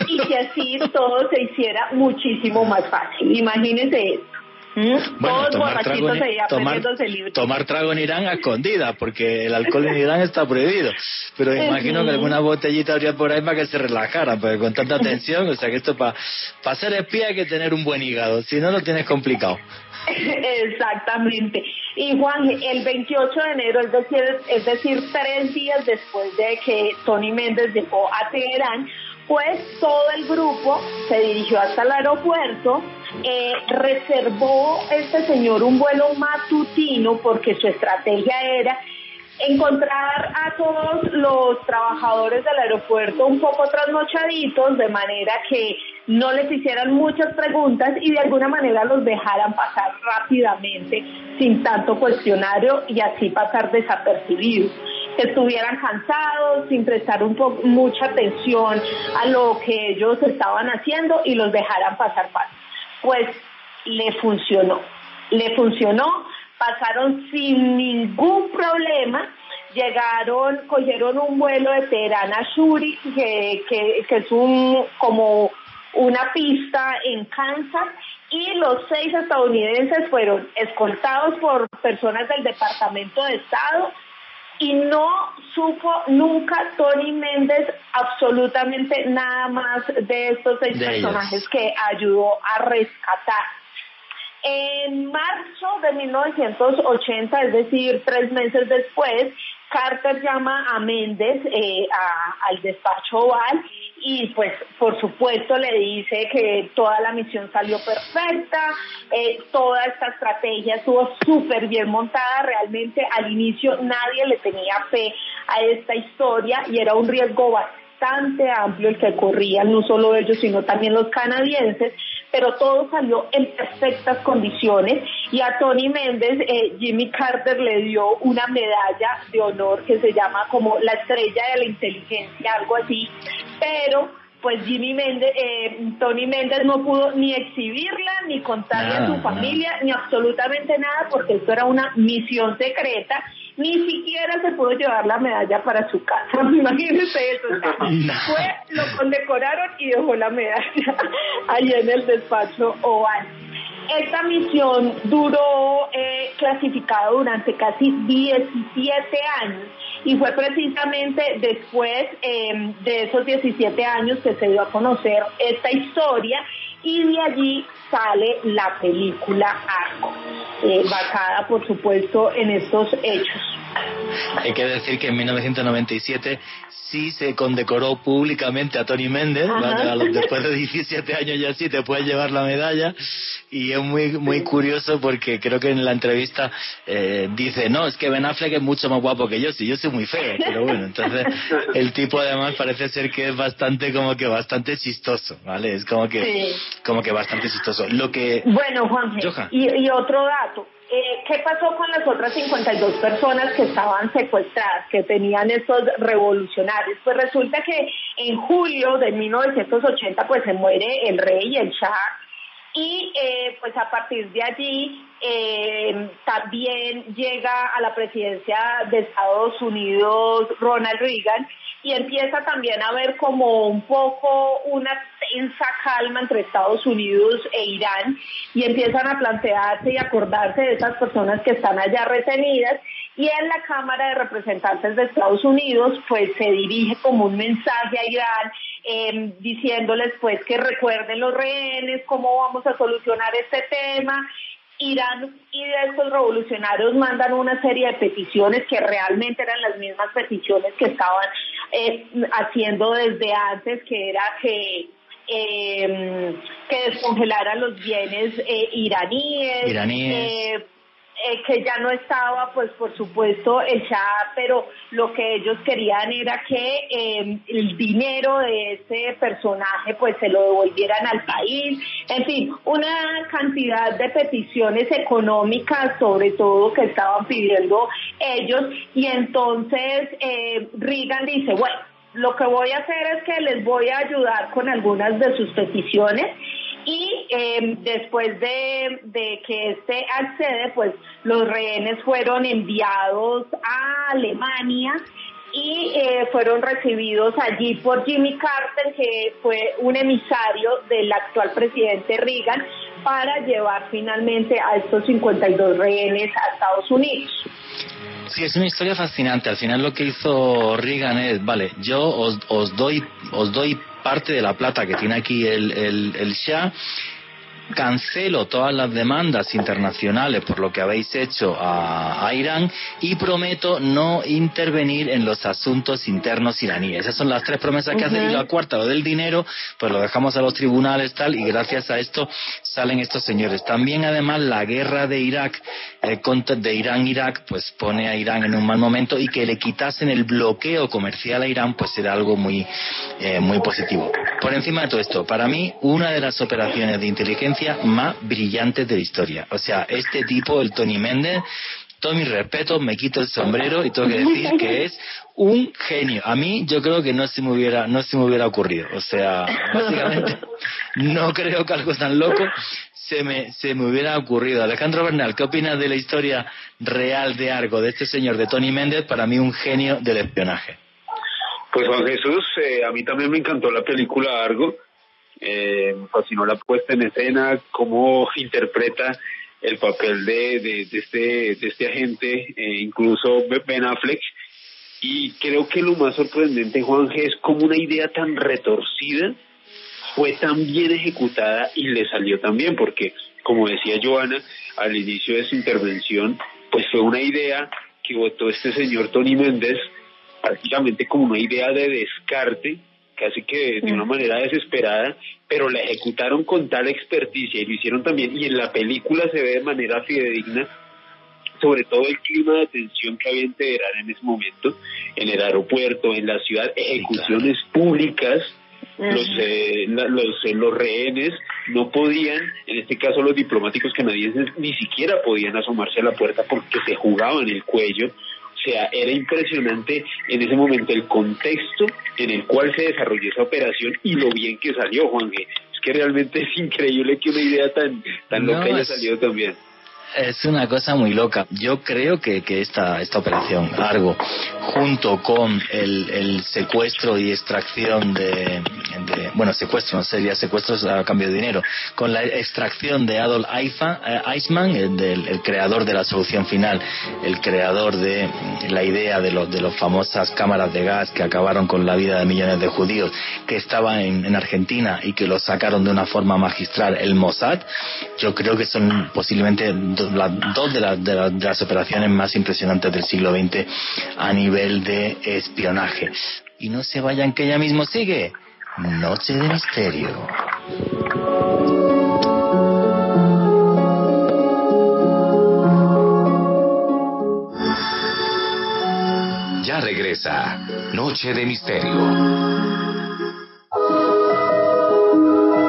y que así todo se hiciera muchísimo más fácil. Imagínense esto. ¿Mm? Todos tomar trago, en, tomar, trago en Irán a escondida, porque el alcohol en Irán está prohibido. Pero imagino que alguna botellita habría por ahí para que se relajaran, porque con tanta tensión, o sea que esto para ser espía hay que tener un buen hígado, si no lo tienes complicado. Exactamente. Y Juan, el 28 de enero, es decir, es decir, tres días después de que Tony Méndez llegó a Teherán, pues todo el grupo se dirigió hasta el aeropuerto, eh, reservó este señor un vuelo matutino porque su estrategia era encontrar a todos los trabajadores del aeropuerto un poco trasnochaditos, de manera que no les hicieran muchas preguntas y de alguna manera los dejaran pasar rápidamente sin tanto cuestionario y así pasar desapercibidos estuvieran cansados, sin prestar un poco, mucha atención a lo que ellos estaban haciendo y los dejaran pasar fácil. Pues le funcionó, le funcionó, pasaron sin ningún problema, llegaron, cogieron un vuelo de Teherán a Shuri, que, que, que es un como una pista en Kansas, y los seis estadounidenses fueron escoltados por personas del Departamento de Estado y no supo nunca Tony Méndez absolutamente nada más de estos seis personajes que ayudó a rescatar. En marzo de 1980, es decir, tres meses después, Carter llama a Méndez eh, al despacho oval y pues por supuesto le dice que toda la misión salió perfecta, eh, toda esta estrategia estuvo súper bien montada, realmente al inicio nadie le tenía fe a esta historia y era un riesgo bastante amplio el que corrían, no solo ellos, sino también los canadienses, pero todo salió en perfectas condiciones y a Tony Méndez eh, Jimmy Carter le dio una medalla de honor que se llama como la estrella de la inteligencia, algo así, pero pues Jimmy Méndez, eh, Tony Méndez no pudo ni exhibirla, ni contarle a su familia, ni absolutamente nada, porque esto era una misión secreta ni siquiera se pudo llevar la medalla para su casa. Imagínense eso. Fue, lo condecoraron y dejó la medalla ahí en el despacho oval. Esta misión duró eh, clasificada durante casi 17 años y fue precisamente después eh, de esos 17 años que se dio a conocer esta historia y de allí sale la película Arco, eh, basada por supuesto en estos hechos. Hay que decir que en 1997 sí se condecoró públicamente a Tony Méndez, después de 17 años ya sí te puedes llevar la medalla. Y es muy muy curioso porque creo que en la entrevista eh, dice, no, es que Ben Affleck es mucho más guapo que yo, si yo soy muy feo, pero bueno, entonces el tipo además parece ser que es bastante como que bastante chistoso, ¿vale? Es como que como que bastante chistoso. Lo que Bueno, Juan, y, y otro dato, eh, ¿Qué pasó con las otras 52 personas que estaban secuestradas, que tenían estos revolucionarios? Pues resulta que en julio de 1980 pues se muere el rey, el Shah, y eh, pues a partir de allí eh, también llega a la presidencia de Estados Unidos Ronald Reagan y empieza también a haber como un poco una tensa calma entre Estados Unidos e Irán y empiezan a plantearse y acordarse de esas personas que están allá retenidas y en la Cámara de Representantes de Estados Unidos pues se dirige como un mensaje a Irán eh, diciéndoles pues que recuerden los rehenes, cómo vamos a solucionar este tema Irán y de estos revolucionarios mandan una serie de peticiones que realmente eran las mismas peticiones que estaban eh, haciendo desde antes, que era que eh, que descongelaran los bienes eh, iraníes, iraníes. Eh, que ya no estaba, pues por supuesto, el Shah, pero lo que ellos querían era que eh, el dinero de ese personaje pues se lo devolvieran al país, en fin, una cantidad de peticiones económicas sobre todo que estaban pidiendo ellos. Y entonces eh, Reagan dice, bueno, lo que voy a hacer es que les voy a ayudar con algunas de sus peticiones y eh, después de, que este accede, pues los rehenes fueron enviados a Alemania y eh, fueron recibidos allí por Jimmy Carter, que fue un emisario del actual presidente Reagan, para llevar finalmente a estos 52 rehenes a Estados Unidos. Sí, es una historia fascinante. Al final lo que hizo Reagan es, vale, yo os, os doy os doy parte de la plata que tiene aquí el, el, Shah cancelo todas las demandas internacionales por lo que habéis hecho a, Irán y prometo no intervenir en los asuntos internos iraníes. Esas son las tres promesas que hace y la cuarta, lo del dinero, pues lo dejamos a los tribunales tal y gracias a esto salen estos señores. También además la guerra de Irak, eh, de Irán-Irak, pues pone a Irán en un mal momento y que le quitasen el bloqueo comercial a Irán, pues era algo muy, eh, muy positivo. Por encima de todo esto, para mí, una de las operaciones de inteligencia más brillantes de la historia. O sea, este tipo, el Tony Méndez, todo mi respeto, me quito el sombrero y tengo que decir que es un genio. A mí yo creo que no se me hubiera, no se me hubiera ocurrido. O sea, básicamente no creo que algo tan loco se me, se me hubiera ocurrido. Alejandro Bernal, ¿qué opinas de la historia real de Argo, de este señor, de Tony Méndez, para mí un genio del espionaje? Pues Juan Jesús, eh, a mí también me encantó la película Argo. Eh, me fascinó la puesta en escena, cómo interpreta el papel de, de, este, de este agente, eh, incluso Ben Affleck. Y creo que lo más sorprendente, Juan es como una idea tan retorcida fue tan bien ejecutada y le salió tan bien, porque, como decía Joana al inicio de su intervención, pues fue una idea que votó este señor Tony Méndez prácticamente como una idea de descarte casi que de una manera desesperada, pero la ejecutaron con tal experticia y lo hicieron también, y en la película se ve de manera fidedigna, sobre todo el clima de tensión que había en Teherán en ese momento, en el aeropuerto, en la ciudad, ejecuciones públicas, los, eh, los, eh, los rehenes no podían, en este caso los diplomáticos canadienses, ni siquiera podían asomarse a la puerta porque se jugaban el cuello sea, era impresionante en ese momento el contexto en el cual se desarrolló esa operación y lo bien que salió, Juan. Es que realmente es increíble que una idea tan, tan loca haya salido también. Es una cosa muy loca. Yo creo que, que esta, esta operación Argo, junto con el, el secuestro y extracción de, bueno, secuestro, no sería secuestros a cambio de dinero, con la extracción de Adolf Eichmann, el, el, creador de la solución final, el creador de la idea de los de las famosas cámaras de gas que acabaron con la vida de millones de judíos, que estaba en, en Argentina y que lo sacaron de una forma magistral, el Mossad, yo creo que son posiblemente dos de, de, las operaciones más impresionantes del siglo XX a nivel de espionaje. Y no se vayan que ella mismo sigue. Noche de Misterio. Ya regresa Noche de Misterio.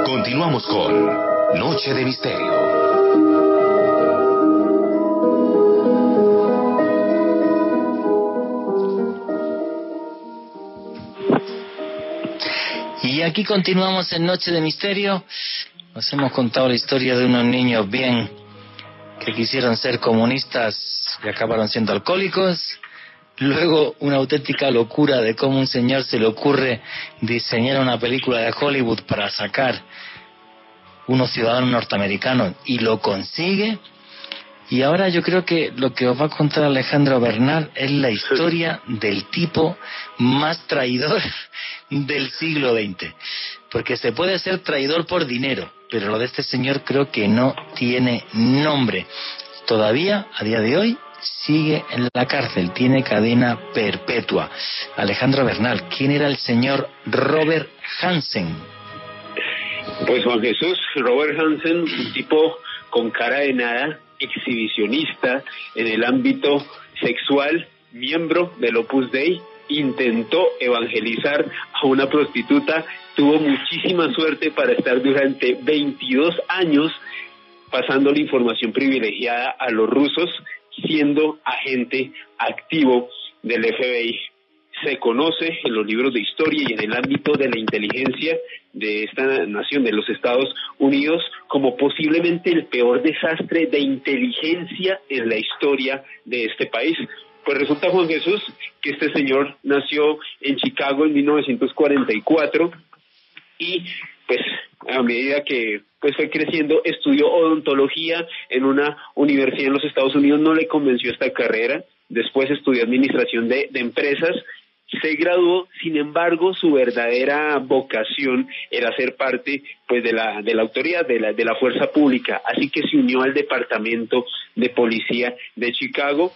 Continuamos con Noche de Misterio. Y aquí continuamos en Noche de Misterio. Nos hemos contado la historia de unos niños bien que quisieron ser comunistas y acabaron siendo alcohólicos. Luego una auténtica locura de cómo un señor se le ocurre diseñar una película de Hollywood para sacar unos ciudadanos norteamericanos y lo consigue. Y ahora yo creo que lo que os va a contar Alejandro Bernal es la historia del tipo más traidor del siglo XX. Porque se puede ser traidor por dinero, pero lo de este señor creo que no tiene nombre. Todavía, a día de hoy, sigue en la cárcel, tiene cadena perpetua. Alejandro Bernal, ¿quién era el señor Robert Hansen? Pues Juan Jesús, Robert Hansen, un tipo con cara de nada, exhibicionista en el ámbito sexual, miembro del Opus Dei, intentó evangelizar a una prostituta, tuvo muchísima suerte para estar durante 22 años pasando la información privilegiada a los rusos, siendo agente activo del FBI. Se conoce en los libros de historia y en el ámbito de la inteligencia de esta nación, de los Estados Unidos, como posiblemente el peor desastre de inteligencia en la historia de este país. Pues resulta, Juan Jesús, que este señor nació en Chicago en 1944 y pues a medida que pues fue creciendo, estudió odontología en una universidad en los Estados Unidos, no le convenció esta carrera, después estudió administración de, de empresas se graduó, sin embargo, su verdadera vocación era ser parte pues de la de la autoridad de la de la fuerza pública, así que se unió al departamento de policía de Chicago.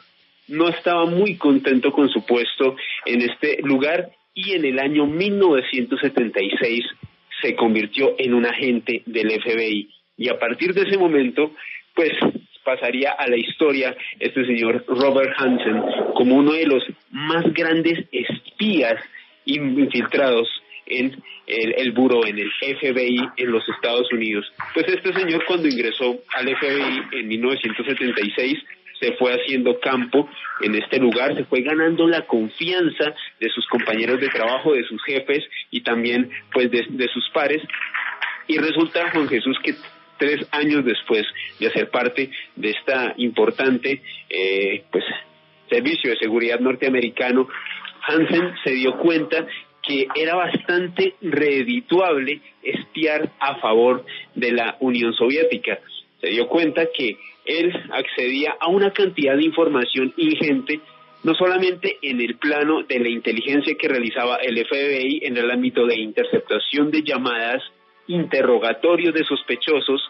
No estaba muy contento con su puesto en este lugar y en el año 1976 se convirtió en un agente del FBI y a partir de ese momento pues pasaría a la historia este señor Robert Hansen como uno de los más grandes infiltrados en el, buro, en el FBI en los Estados Unidos. Pues este señor cuando ingresó al FBI en 1976 se fue haciendo campo en este lugar, se fue ganando la confianza de sus compañeros de trabajo, de sus jefes y también pues de, de sus pares. Y resulta, Juan Jesús, que tres años después de hacer parte de esta importante eh, pues servicio de seguridad norteamericano, Hansen se dio cuenta que era bastante redituable espiar a favor de la Unión Soviética. Se dio cuenta que él accedía a una cantidad de información ingente, no solamente en el plano de la inteligencia que realizaba el FBI en el ámbito de interceptación de llamadas interrogatorios de sospechosos,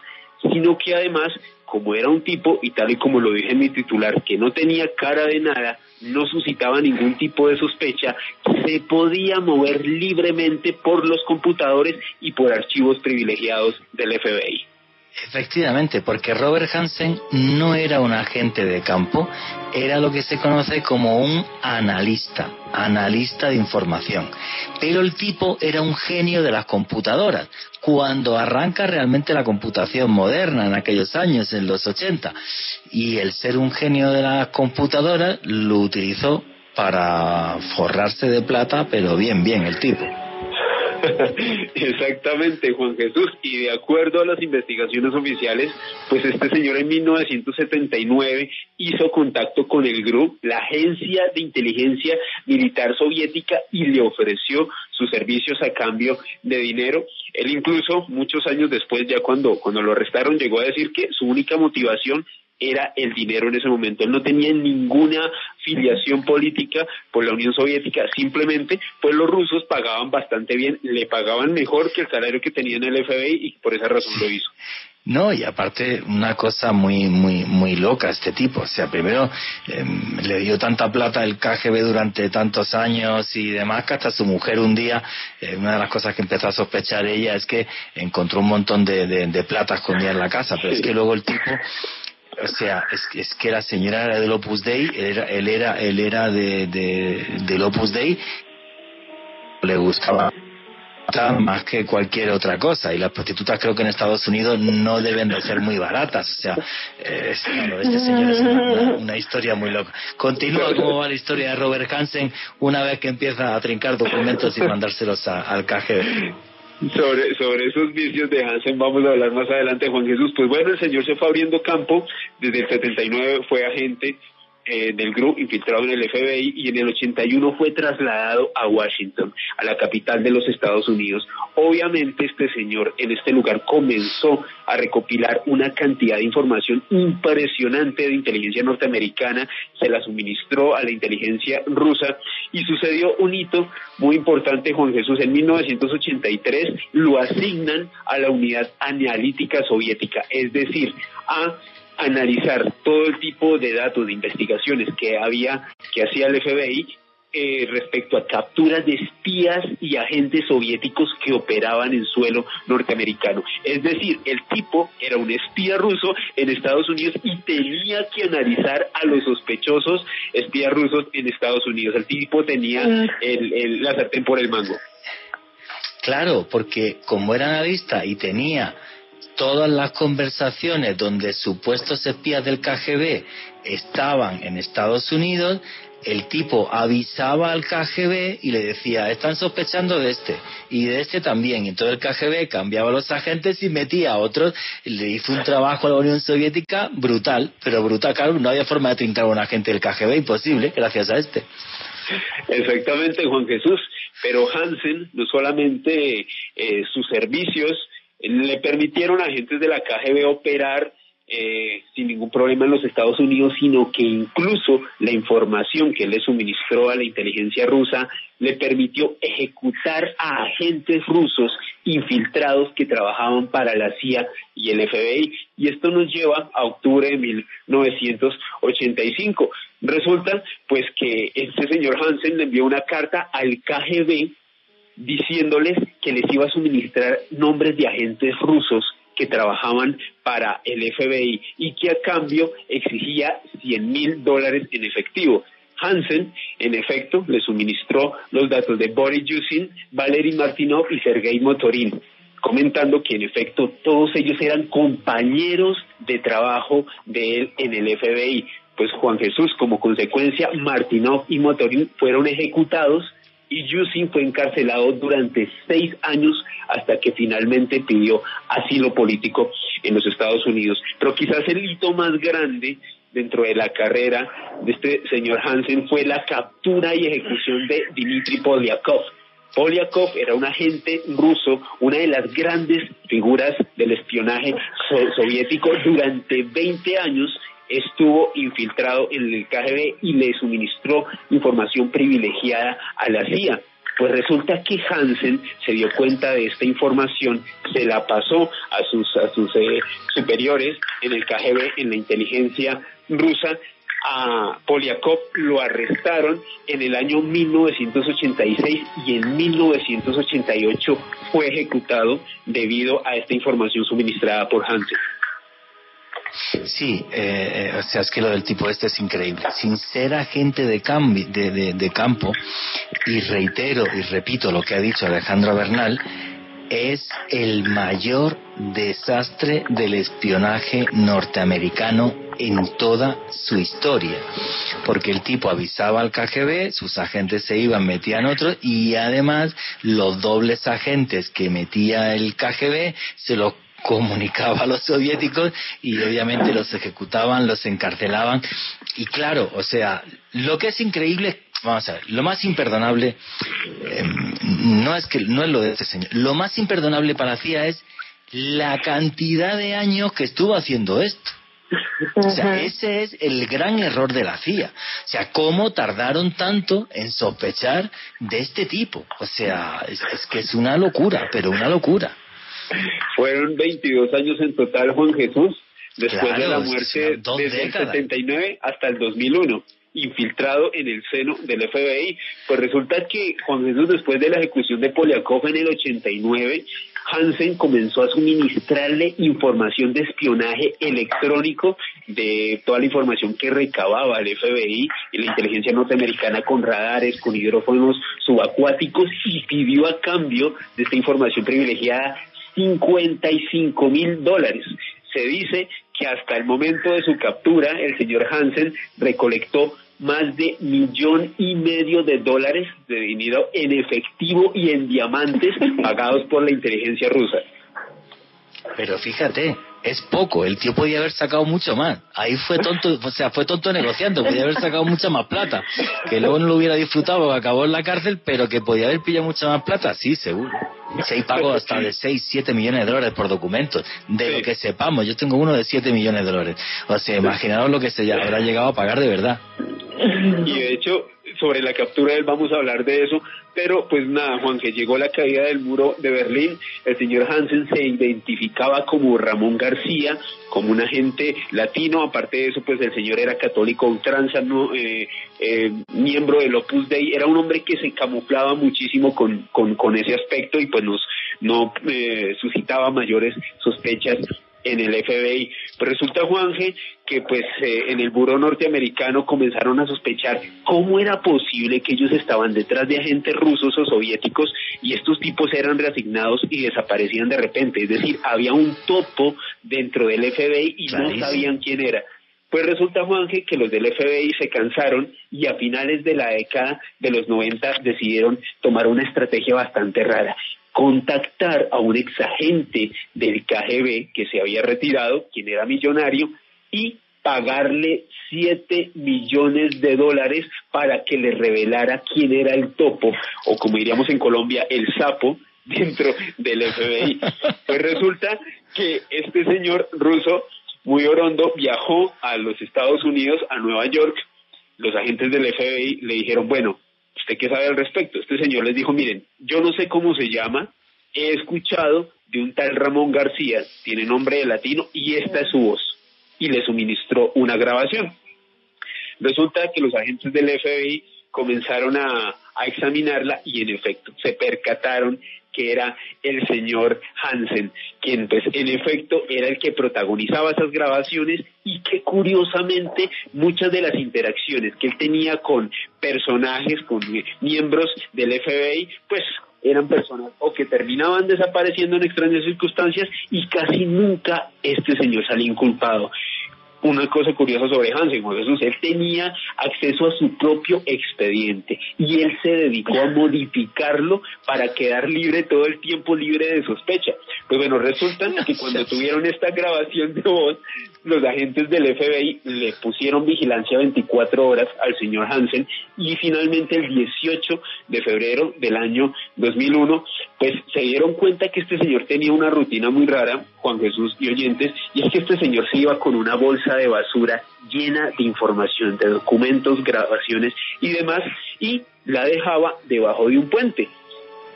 sino que además, como era un tipo, y tal y como lo dije en mi titular, que no tenía cara de nada, no suscitaba ningún tipo de sospecha, se podía mover libremente por los computadores y por archivos privilegiados del FBI. Efectivamente, porque Robert Hansen no era un agente de campo, era lo que se conoce como un analista, analista de información. Pero el tipo era un genio de las computadoras, cuando arranca realmente la computación moderna en aquellos años, en los 80. Y el ser un genio de las computadoras lo utilizó para forrarse de plata, pero bien, bien el tipo. Exactamente, Juan Jesús. Y de acuerdo a las investigaciones oficiales, pues este señor en 1979 hizo contacto con el GRU, la agencia de inteligencia militar soviética, y le ofreció sus servicios a cambio de dinero. Él incluso, muchos años después, ya cuando, cuando lo arrestaron, llegó a decir que su única motivación era el dinero en ese momento. Él no tenía ninguna filiación política por la Unión Soviética, simplemente pues los rusos pagaban bastante bien, le pagaban mejor que el salario que tenía en el FBI y por esa razón lo hizo. No, y aparte una cosa muy muy muy loca este tipo, o sea, primero em, le dio tanta plata el KGB durante tantos años y demás que hasta su mujer un día, eh, una de las cosas que empezó a sospechar ella es que encontró un montón de, de, plata escondida en la casa, pero es que luego el tipo o sea, es, es que la señora era del Opus Dei, él era, él era, él era de, de, del Opus Dei, le buscaba más que cualquier otra cosa y las prostitutas creo que en Estados Unidos no deben de ser muy baratas o sea es, este señor es una, historia muy loca. Continúa cómo va la historia de Robert Hansen una vez que empieza a trincar documentos y mandárselos al KGB sobre, sobre esos vicios de Hansen vamos a hablar más adelante, Juan Jesús. Pues bueno, el señor se fue abriendo campo, desde el 79 fue agente eh, del grupo infiltrado en el FBI y en el 81 fue trasladado a Washington, a la capital de los Estados Unidos. Obviamente este señor en este lugar comenzó a recopilar una cantidad de información impresionante de inteligencia norteamericana, se la suministró a la inteligencia rusa y sucedió un hito muy importante, Juan Jesús, en 1983 lo asignan a la unidad analítica soviética, es decir, a analizar todo el tipo de datos de investigaciones que había, que hacía el FBI eh, respecto a capturas de espías y agentes soviéticos que operaban en suelo norteamericano. Es decir, el tipo era un espía ruso en Estados Unidos y tenía que analizar a los sospechosos espías rusos en Estados Unidos. El tipo tenía mm. el, la sartén por el mango. Claro, porque como era analista y tenía todas las conversaciones donde supuestos espías del KGB estaban en Estados Unidos, el tipo avisaba al KGB y le decía, están sospechando de este y de este también. Y entonces el KGB cambiaba los agentes y metía a otros. Le hizo un trabajo a la Unión Soviética brutal, pero brutal, claro, no había forma de trincar a un agente del KGB, imposible, gracias a este. Exactamente, Juan Jesús. Pero Hansen, no solamente eh, sus servicios, le permitieron a agentes de la KGB operar eh, sin ningún problema en los Estados Unidos, sino que incluso la información que le suministró a la inteligencia rusa le permitió ejecutar a agentes rusos infiltrados que trabajaban para la CIA y el FBI. Y esto nos lleva a octubre de 1985. Resulta pues que este señor Hansen le envió una carta al KGB diciéndoles que les iba a suministrar nombres de agentes rusos que trabajaban para el FBI y que a cambio exigía 100 mil dólares en efectivo. Hansen, en efecto, le suministró los datos de Boris Yusin, Valery Martinov y Sergei Motorin, comentando que en efecto todos ellos eran compañeros de trabajo de él en el FBI. Pues Juan Jesús, como consecuencia, Martinov y Motorin fueron ejecutados y Yusin fue encarcelado durante seis años hasta que finalmente pidió asilo político en los Estados Unidos. Pero quizás el hito más grande dentro de la carrera de este señor Hansen fue la captura y ejecución de Dmitry Polyakov. Polyakov era un agente ruso, una de las grandes figuras del espionaje soviético durante 20 años estuvo infiltrado en el KGB y le suministró información privilegiada a la CIA. Pues resulta que Hansen se dio cuenta de esta información, se la pasó a sus, a sus eh, superiores en el KGB, en la inteligencia rusa, a Polyakov lo arrestaron en el año 1986 y en 1988 fue ejecutado debido a esta información suministrada por Hansen. Sí, eh, eh, o sea, es que lo del tipo este es increíble. Sin ser agente de, de, campo, y reitero y repito lo que ha dicho Alejandro Bernal, es el mayor desastre del espionaje norteamericano en toda su historia. Porque el tipo avisaba al KGB, sus agentes se iban, metían otros y además los dobles agentes que metía el KGB se los comunicaba a los soviéticos y obviamente los ejecutaban, los encarcelaban. Y claro, o sea, lo que es increíble, vamos a ver, lo más imperdonable, em, no es que no es lo de este señor, lo más imperdonable para CIA es la cantidad de años que estuvo haciendo esto. O sea, ese es el gran error de la CIA. O sea, cómo tardaron tanto en sospechar de este tipo. O sea, es que es una locura, pero una locura. Fueron 22 años en total, Juan Jesús, después de la muerte desde el 79 hasta el 2001 infiltrado en el seno del FBI. Pues resulta que Juan Jesús, después de la ejecución de Poliakov en el 89, Hansen comenzó a suministrarle información de espionaje electrónico de toda la información que recababa el FBI y la inteligencia norteamericana con radares, con hidrófonos subacuáticos y pidió a cambio de esta información privilegiada 55 mil dólares. Se dice que hasta el momento de su captura, el señor Hansen recolectó más de millón y medio de dólares de dinero en efectivo y en diamantes pagados por la inteligencia rusa. Pero fíjate, es poco, el tío podía haber sacado mucho más. Ahí fue tonto, o sea, fue tonto negociando, podía haber sacado mucha más plata. Que luego no lo hubiera disfrutado acabó en la cárcel, pero que podía haber pillado mucha más plata, sí, seguro. Hay pagos hasta de 6, 7 millones de dólares por documentos, de lo que sepamos. Yo tengo uno de 7 millones de dólares. O sea, imaginaros lo que se habrá llegado a pagar de verdad. Y de hecho, sobre la captura de él vamos a hablar de eso, pero pues nada, Juan, que llegó la caída del muro de Berlín, el señor Hansen se identificaba como Ramón García, como un agente latino, aparte de eso, pues el señor era católico ultranza, eh, eh, miembro del Opus Dei, era un hombre que se camuflaba muchísimo con, con, con ese aspecto y pues nos no eh, suscitaba mayores sospechas en el FBI. Pues resulta, Juanje, que pues eh, en el buró norteamericano comenzaron a sospechar cómo era posible que ellos estaban detrás de agentes rusos o soviéticos y estos tipos eran reasignados y desaparecían de repente. Es decir, había un topo dentro del FBI y no sabían quién era. Pues resulta, Juanje, que los del FBI se cansaron y a finales de la década de los 90 decidieron tomar una estrategia bastante rara contactar a un exagente del KGB que se había retirado, quien era millonario, y pagarle 7 millones de dólares para que le revelara quién era el topo, o como diríamos en Colombia, el sapo dentro del FBI. Pues resulta que este señor ruso muy orondo, viajó a los Estados Unidos, a Nueva York. Los agentes del FBI le dijeron, bueno, ¿usted qué sabe al respecto? Este señor les dijo, miren, yo no sé cómo se llama, he escuchado de un tal Ramón García, tiene nombre de latino, y esta es su voz. Y le suministró una grabación. Resulta que los agentes del FBI comenzaron a, a examinarla y en efecto se percataron que era el señor Hansen, quien pues en efecto era el que protagonizaba esas grabaciones y que curiosamente muchas de las interacciones que él tenía con personajes, con miembros del FBI, pues eran personas o que terminaban desapareciendo en extrañas circunstancias y casi nunca este señor salía inculpado una cosa curiosa sobre Hansen, Juan Jesús, él tenía acceso a su propio expediente y él se dedicó a modificarlo para quedar libre todo el tiempo libre de sospecha. Pues bueno, resulta que cuando tuvieron esta grabación de voz, los agentes del FBI le pusieron vigilancia 24 horas al señor Hansen y finalmente el 18 de febrero del año 2001, pues se dieron cuenta que este señor tenía una rutina muy rara, Juan Jesús y oyentes, y es que este señor se iba con una de basura llena de información, de documentos, grabaciones y demás, y la dejaba debajo de un puente.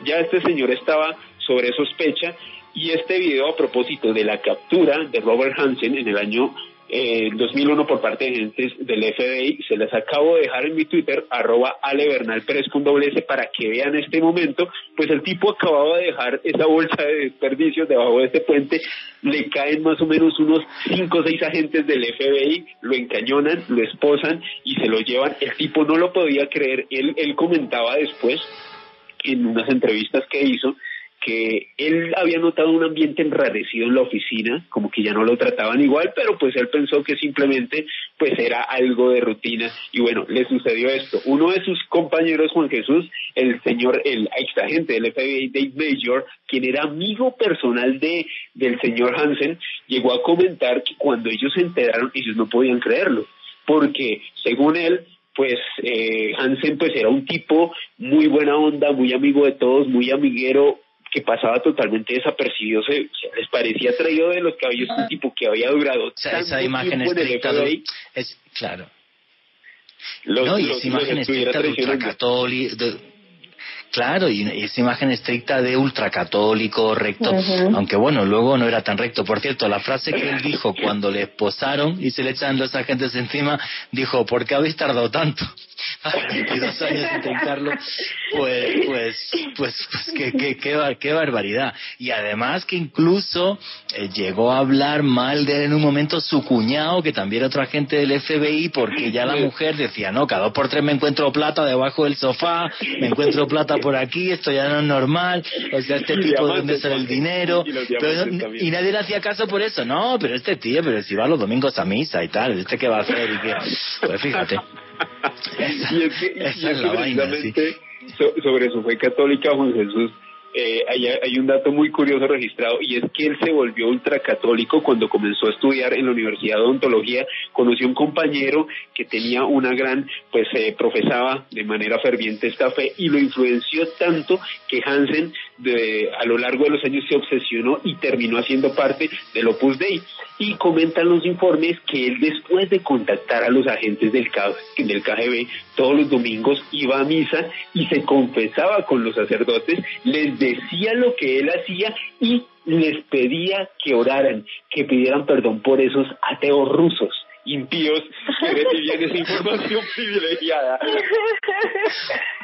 Ya este señor estaba sobre sospecha y este video a propósito de la captura de Robert Hansen en el año eh, 2001 por parte de agentes del FBI, se les acabo de dejar en mi Twitter, arroba con doble S, para que vean este momento, pues el tipo acababa de dejar esa bolsa de desperdicios debajo de este puente, le caen más o menos unos 5 o 6 agentes del FBI, lo encañonan, lo esposan y se lo llevan. El tipo no lo podía creer, él, él comentaba después en unas entrevistas que hizo, que él había notado un ambiente enrarecido en la oficina, como que ya no lo trataban igual, pero pues él pensó que simplemente pues era algo de rutina y bueno, le sucedió esto. Uno de sus compañeros, Juan Jesús, el señor, el ex agente del FBI, Dave Major, quien era amigo personal de, del señor Hansen, llegó a comentar que cuando ellos se enteraron, ellos no podían creerlo, porque según él, pues eh, Hansen pues era un tipo muy buena onda, muy amigo de todos, muy amiguero, que pasaba totalmente desapercibido, se, les parecía traído de los cabellos un tipo que había durado esa imagen estricta es claro. No y esa imagen estricta de ultracatólico Claro, y esa imagen estricta de ultracatólico, recto, aunque bueno, luego no era tan recto. Por cierto, la frase que él dijo cuando le esposaron y se le echan los agentes encima, dijo, ¿por qué habéis tardado tanto? a 22 años intentarlo, pues, pues, pues, pues qué, qué, qué, qué barbaridad. Y además que incluso eh, llegó a hablar mal de él en un momento su cuñado, que también era otro agente del FBI, porque ya la mujer decía, no, cada dos por tres me encuentro plata debajo del sofá, me encuentro plata por aquí, esto ya no es normal, o sea, este tipo de dónde sale el dinero, y, nadie le hacía caso por eso, no, pero este tío, pero si va los domingos a misa y tal, este qué va a hacer y qué, pues fíjate. y es que, precisamente sobre su fe católica, Juan Jesús, eh, hay, hay, un dato muy curioso registrado y es que él se volvió ultracatólico cuando comenzó a estudiar en la Universidad de Odontología. Conoció un compañero que tenía una gran, pues eh, profesaba de manera ferviente esta fe y lo influenció tanto que Hansen de, a lo largo de los años se obsesionó y terminó haciendo parte del Opus Dei. Y comentan los informes que él después de contactar a los agentes del, del KGB todos los domingos iba a misa y se confesaba con los sacerdotes, les decía lo que él hacía y les pedía que oraran, que pidieran perdón por esos ateos rusos impíos que recibían esa información privilegiada.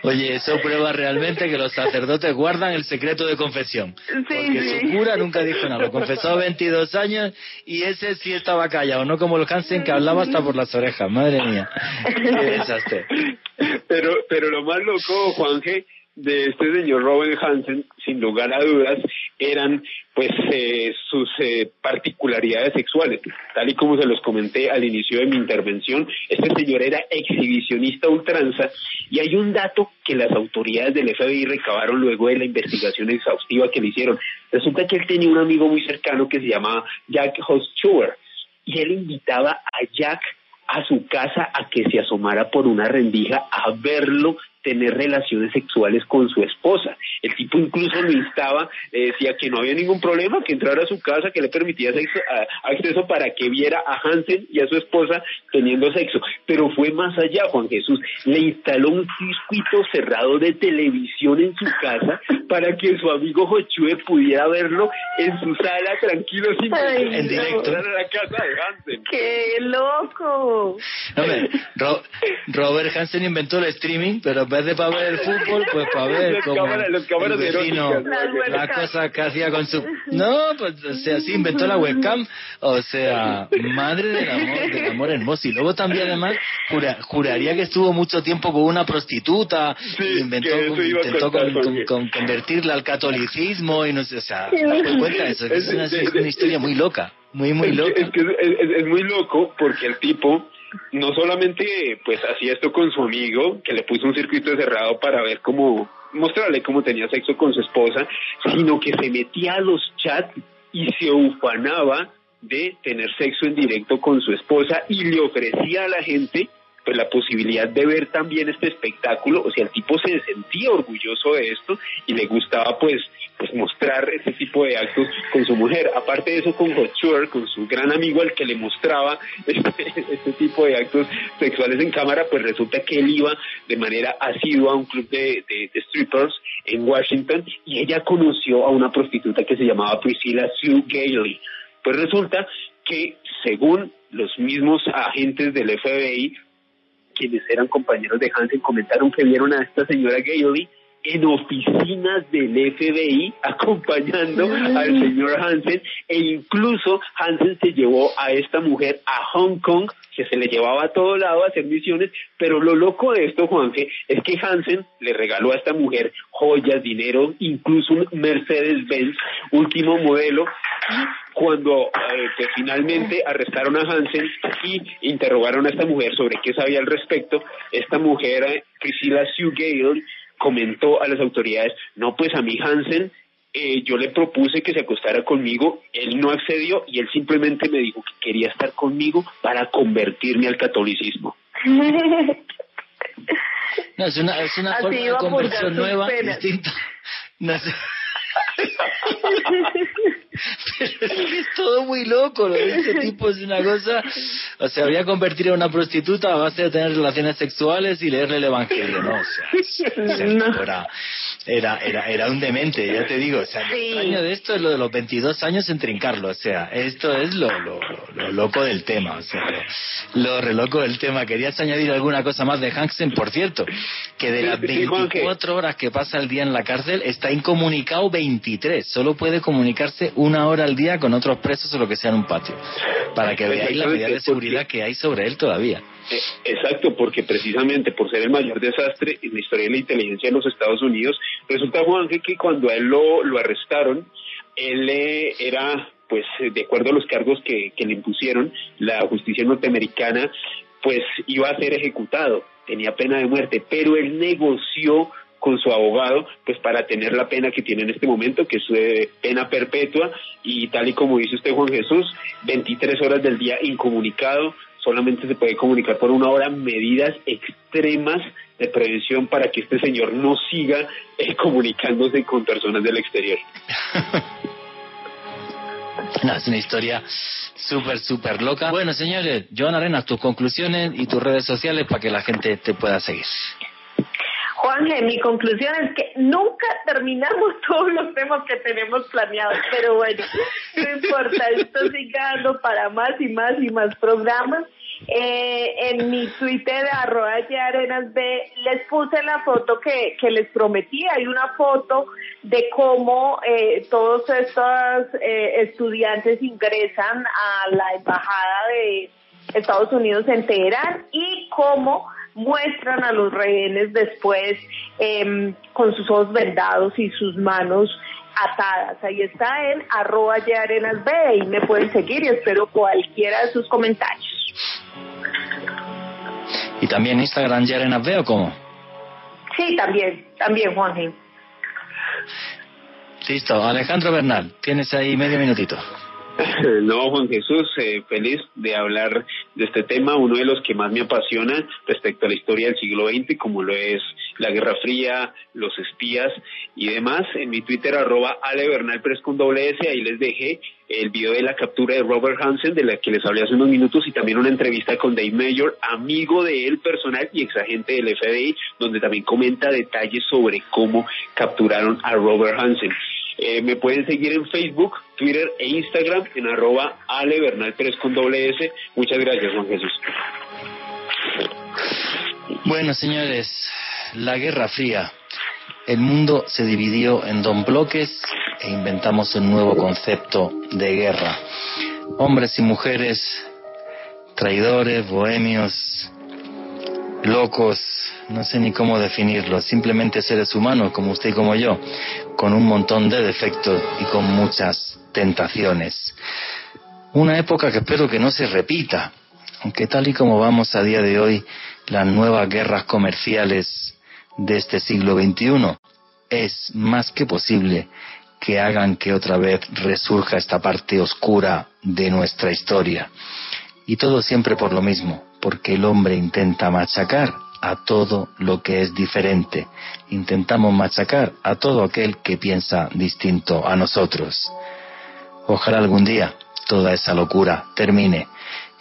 Oye, eso prueba realmente que los sacerdotes guardan el secreto de confesión. porque su cura nunca dijo nada. Lo confesó a 22 años y ese sí estaba callado, no como el Hansen que hablaba hasta por las orejas. Madre mía. Qué desastre. Pero, pero lo más loco, Juan G de este señor Robin Hansen, sin lugar a dudas, eran pues eh, sus eh, particularidades sexuales. Tal y como se los comenté al inicio de mi intervención, este señor era exhibicionista ultranza y hay un dato que las autoridades del FBI recabaron luego de la investigación exhaustiva que le hicieron. Resulta que él tenía un amigo muy cercano que se llamaba Jack Hostuer y él invitaba a Jack a su casa a que se asomara por una rendija a verlo tener relaciones sexuales con su esposa. El tipo incluso lo instaba, le decía que no había ningún problema, que entrara a su casa, que le permitía sexo, acceso para que viera a Hansen y a su esposa teniendo sexo. Pero fue más allá, Juan Jesús. Le instaló un circuito cerrado de televisión en su casa para que su amigo Jochue pudiera verlo en su sala tranquilo sin en directo. a la casa de Hansen. ¡Qué loco! Robert Hansen inventó el streaming, pero vez de para ver el fútbol, pues para ver como el vecino, la cosa que hacía con su... No, pues o sea, sí inventó la webcam, o sea, madre del amor, del amor hermoso. Y luego también además juraría que estuvo mucho tiempo con una prostituta, inventó, intentó con, convertirla al catolicismo y no sé, o sea, cuenta eso, es, una, una historia muy loca, muy, muy loca. Es, que es muy loco porque el tipo no solamente pues hacía esto con su amigo, que le puso un circuito cerrado para ver cómo, mostrarle cómo tenía sexo con su esposa, sino que se metía a los chats y se ufanaba de tener sexo en directo con su esposa y le ofrecía a la gente pues la posibilidad de ver también este espectáculo, o sea, el tipo se sentía orgulloso de esto y le gustaba pues pues mostrar ese tipo de actos con su mujer. Aparte de eso, con Couture, con su gran amigo al que le mostraba este, este, tipo de actos sexuales en cámara, pues resulta que él iba de manera asidua a un club de, de, strippers en Washington y ella conoció a una prostituta que se llamaba Priscilla Sue Gailey. Pues resulta que según los mismos agentes del FBI, quienes eran compañeros de Hansen comentaron que vieron a esta señora Gailey en oficinas del FBI acompañando al señor Hansen e incluso Hansen se llevó a esta mujer a Hong Kong que se le llevaba a todo lado a hacer misiones, pero lo loco de esto, Juanje, es que Hansen le regaló a esta mujer joyas, dinero, incluso un Mercedes-Benz último modelo y cuando eh, pues, finalmente arrestaron a Hansen y interrogaron a esta mujer sobre qué sabía al respecto, esta mujer, eh, Priscilla Sue Gale, comentó a las autoridades, no, pues a mí Hansen eh, yo le propuse que se acostara conmigo, él no accedió y él simplemente me dijo que quería estar conmigo para convertirme al catolicismo. No, es una, es una forma de conversión nueva, distinta. No. Pero es todo muy loco, lo de este tipo es una cosa, o sea, voy a convertir en una prostituta a base de tener relaciones sexuales y leerle el evangelio, ¿no? O sea, Era, era, era un demente, ya te digo, o sea, lo extraño de esto es lo de los 22 años en trincarlo, o sea, esto es lo, lo, lo loco del tema, o sea, lo, re loco del tema. ¿Querías añadir alguna cosa más de Hansen? Por cierto, que de las 24 horas que pasa el día en la cárcel, está incomunicado 23, solo puede comunicarse una hora al día con otros presos o lo que sea en un patio, para que veáis la medida de seguridad que hay sobre él todavía. Eh, exacto, porque precisamente por ser el mayor desastre en la historia de la inteligencia de los Estados Unidos, resulta Juan que cuando a él lo, arrestaron, él eh, era, pues, de acuerdo a los cargos que, que le impusieron la justicia norteamericana, pues iba a ser ejecutado, tenía pena de muerte, pero él negoció con su abogado, pues para tener la pena que tiene en este momento, que es eh, pena perpetua, y tal y como dice usted Juan Jesús, 23 horas del día incomunicado, solamente se puede comunicar por una hora, medidas extremas de prevención para que este señor no siga eh, comunicándose con personas del exterior. no, es una historia súper, súper loca. Bueno, señores, Joan Arenas, tus conclusiones y tus redes sociales para que la gente te pueda seguir. Juanje, mi conclusión es que nunca terminamos todos los temas que tenemos planeados, pero bueno, no importa, esto sigue dando para más y más y más programas. Eh, en mi Twitter, arroba arenas B, les puse la foto que, que les prometí. Hay una foto de cómo eh, todos estos eh, estudiantes ingresan a la embajada de Estados Unidos en Teherán y cómo muestran a los rehenes después em, con sus ojos vendados y sus manos atadas. Ahí está en arroba arenas B y me pueden seguir y espero cualquiera de sus comentarios. ¿Y también Instagram Arenas B o cómo? Sí, también, también Juan. Listo, Alejandro Bernal, tienes ahí medio minutito. No, Juan Jesús, eh, feliz de hablar de este tema, uno de los que más me apasiona respecto a la historia del siglo XX, como lo es la Guerra Fría, los espías y demás. En mi Twitter, arroba con doble S, ahí les dejé el video de la captura de Robert Hansen, de la que les hablé hace unos minutos, y también una entrevista con Dave Mayor, amigo de él personal y exagente del FBI, donde también comenta detalles sobre cómo capturaron a Robert Hansen. Eh, me pueden seguir en Facebook, Twitter e Instagram en arroba Ale con doble S. Muchas gracias, Juan Jesús. Bueno, señores, la Guerra Fría. El mundo se dividió en dos bloques e inventamos un nuevo concepto de guerra. Hombres y mujeres, traidores, bohemios, locos, no sé ni cómo definirlo, simplemente seres humanos como usted y como yo, con un montón de defectos y con muchas tentaciones. Una época que espero que no se repita, aunque tal y como vamos a día de hoy, las nuevas guerras comerciales de este siglo XXI, es más que posible que hagan que otra vez resurja esta parte oscura de nuestra historia. Y todo siempre por lo mismo, porque el hombre intenta machacar a todo lo que es diferente. Intentamos machacar a todo aquel que piensa distinto a nosotros. Ojalá algún día toda esa locura termine.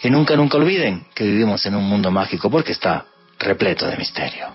Y nunca, nunca olviden que vivimos en un mundo mágico porque está repleto de misterio.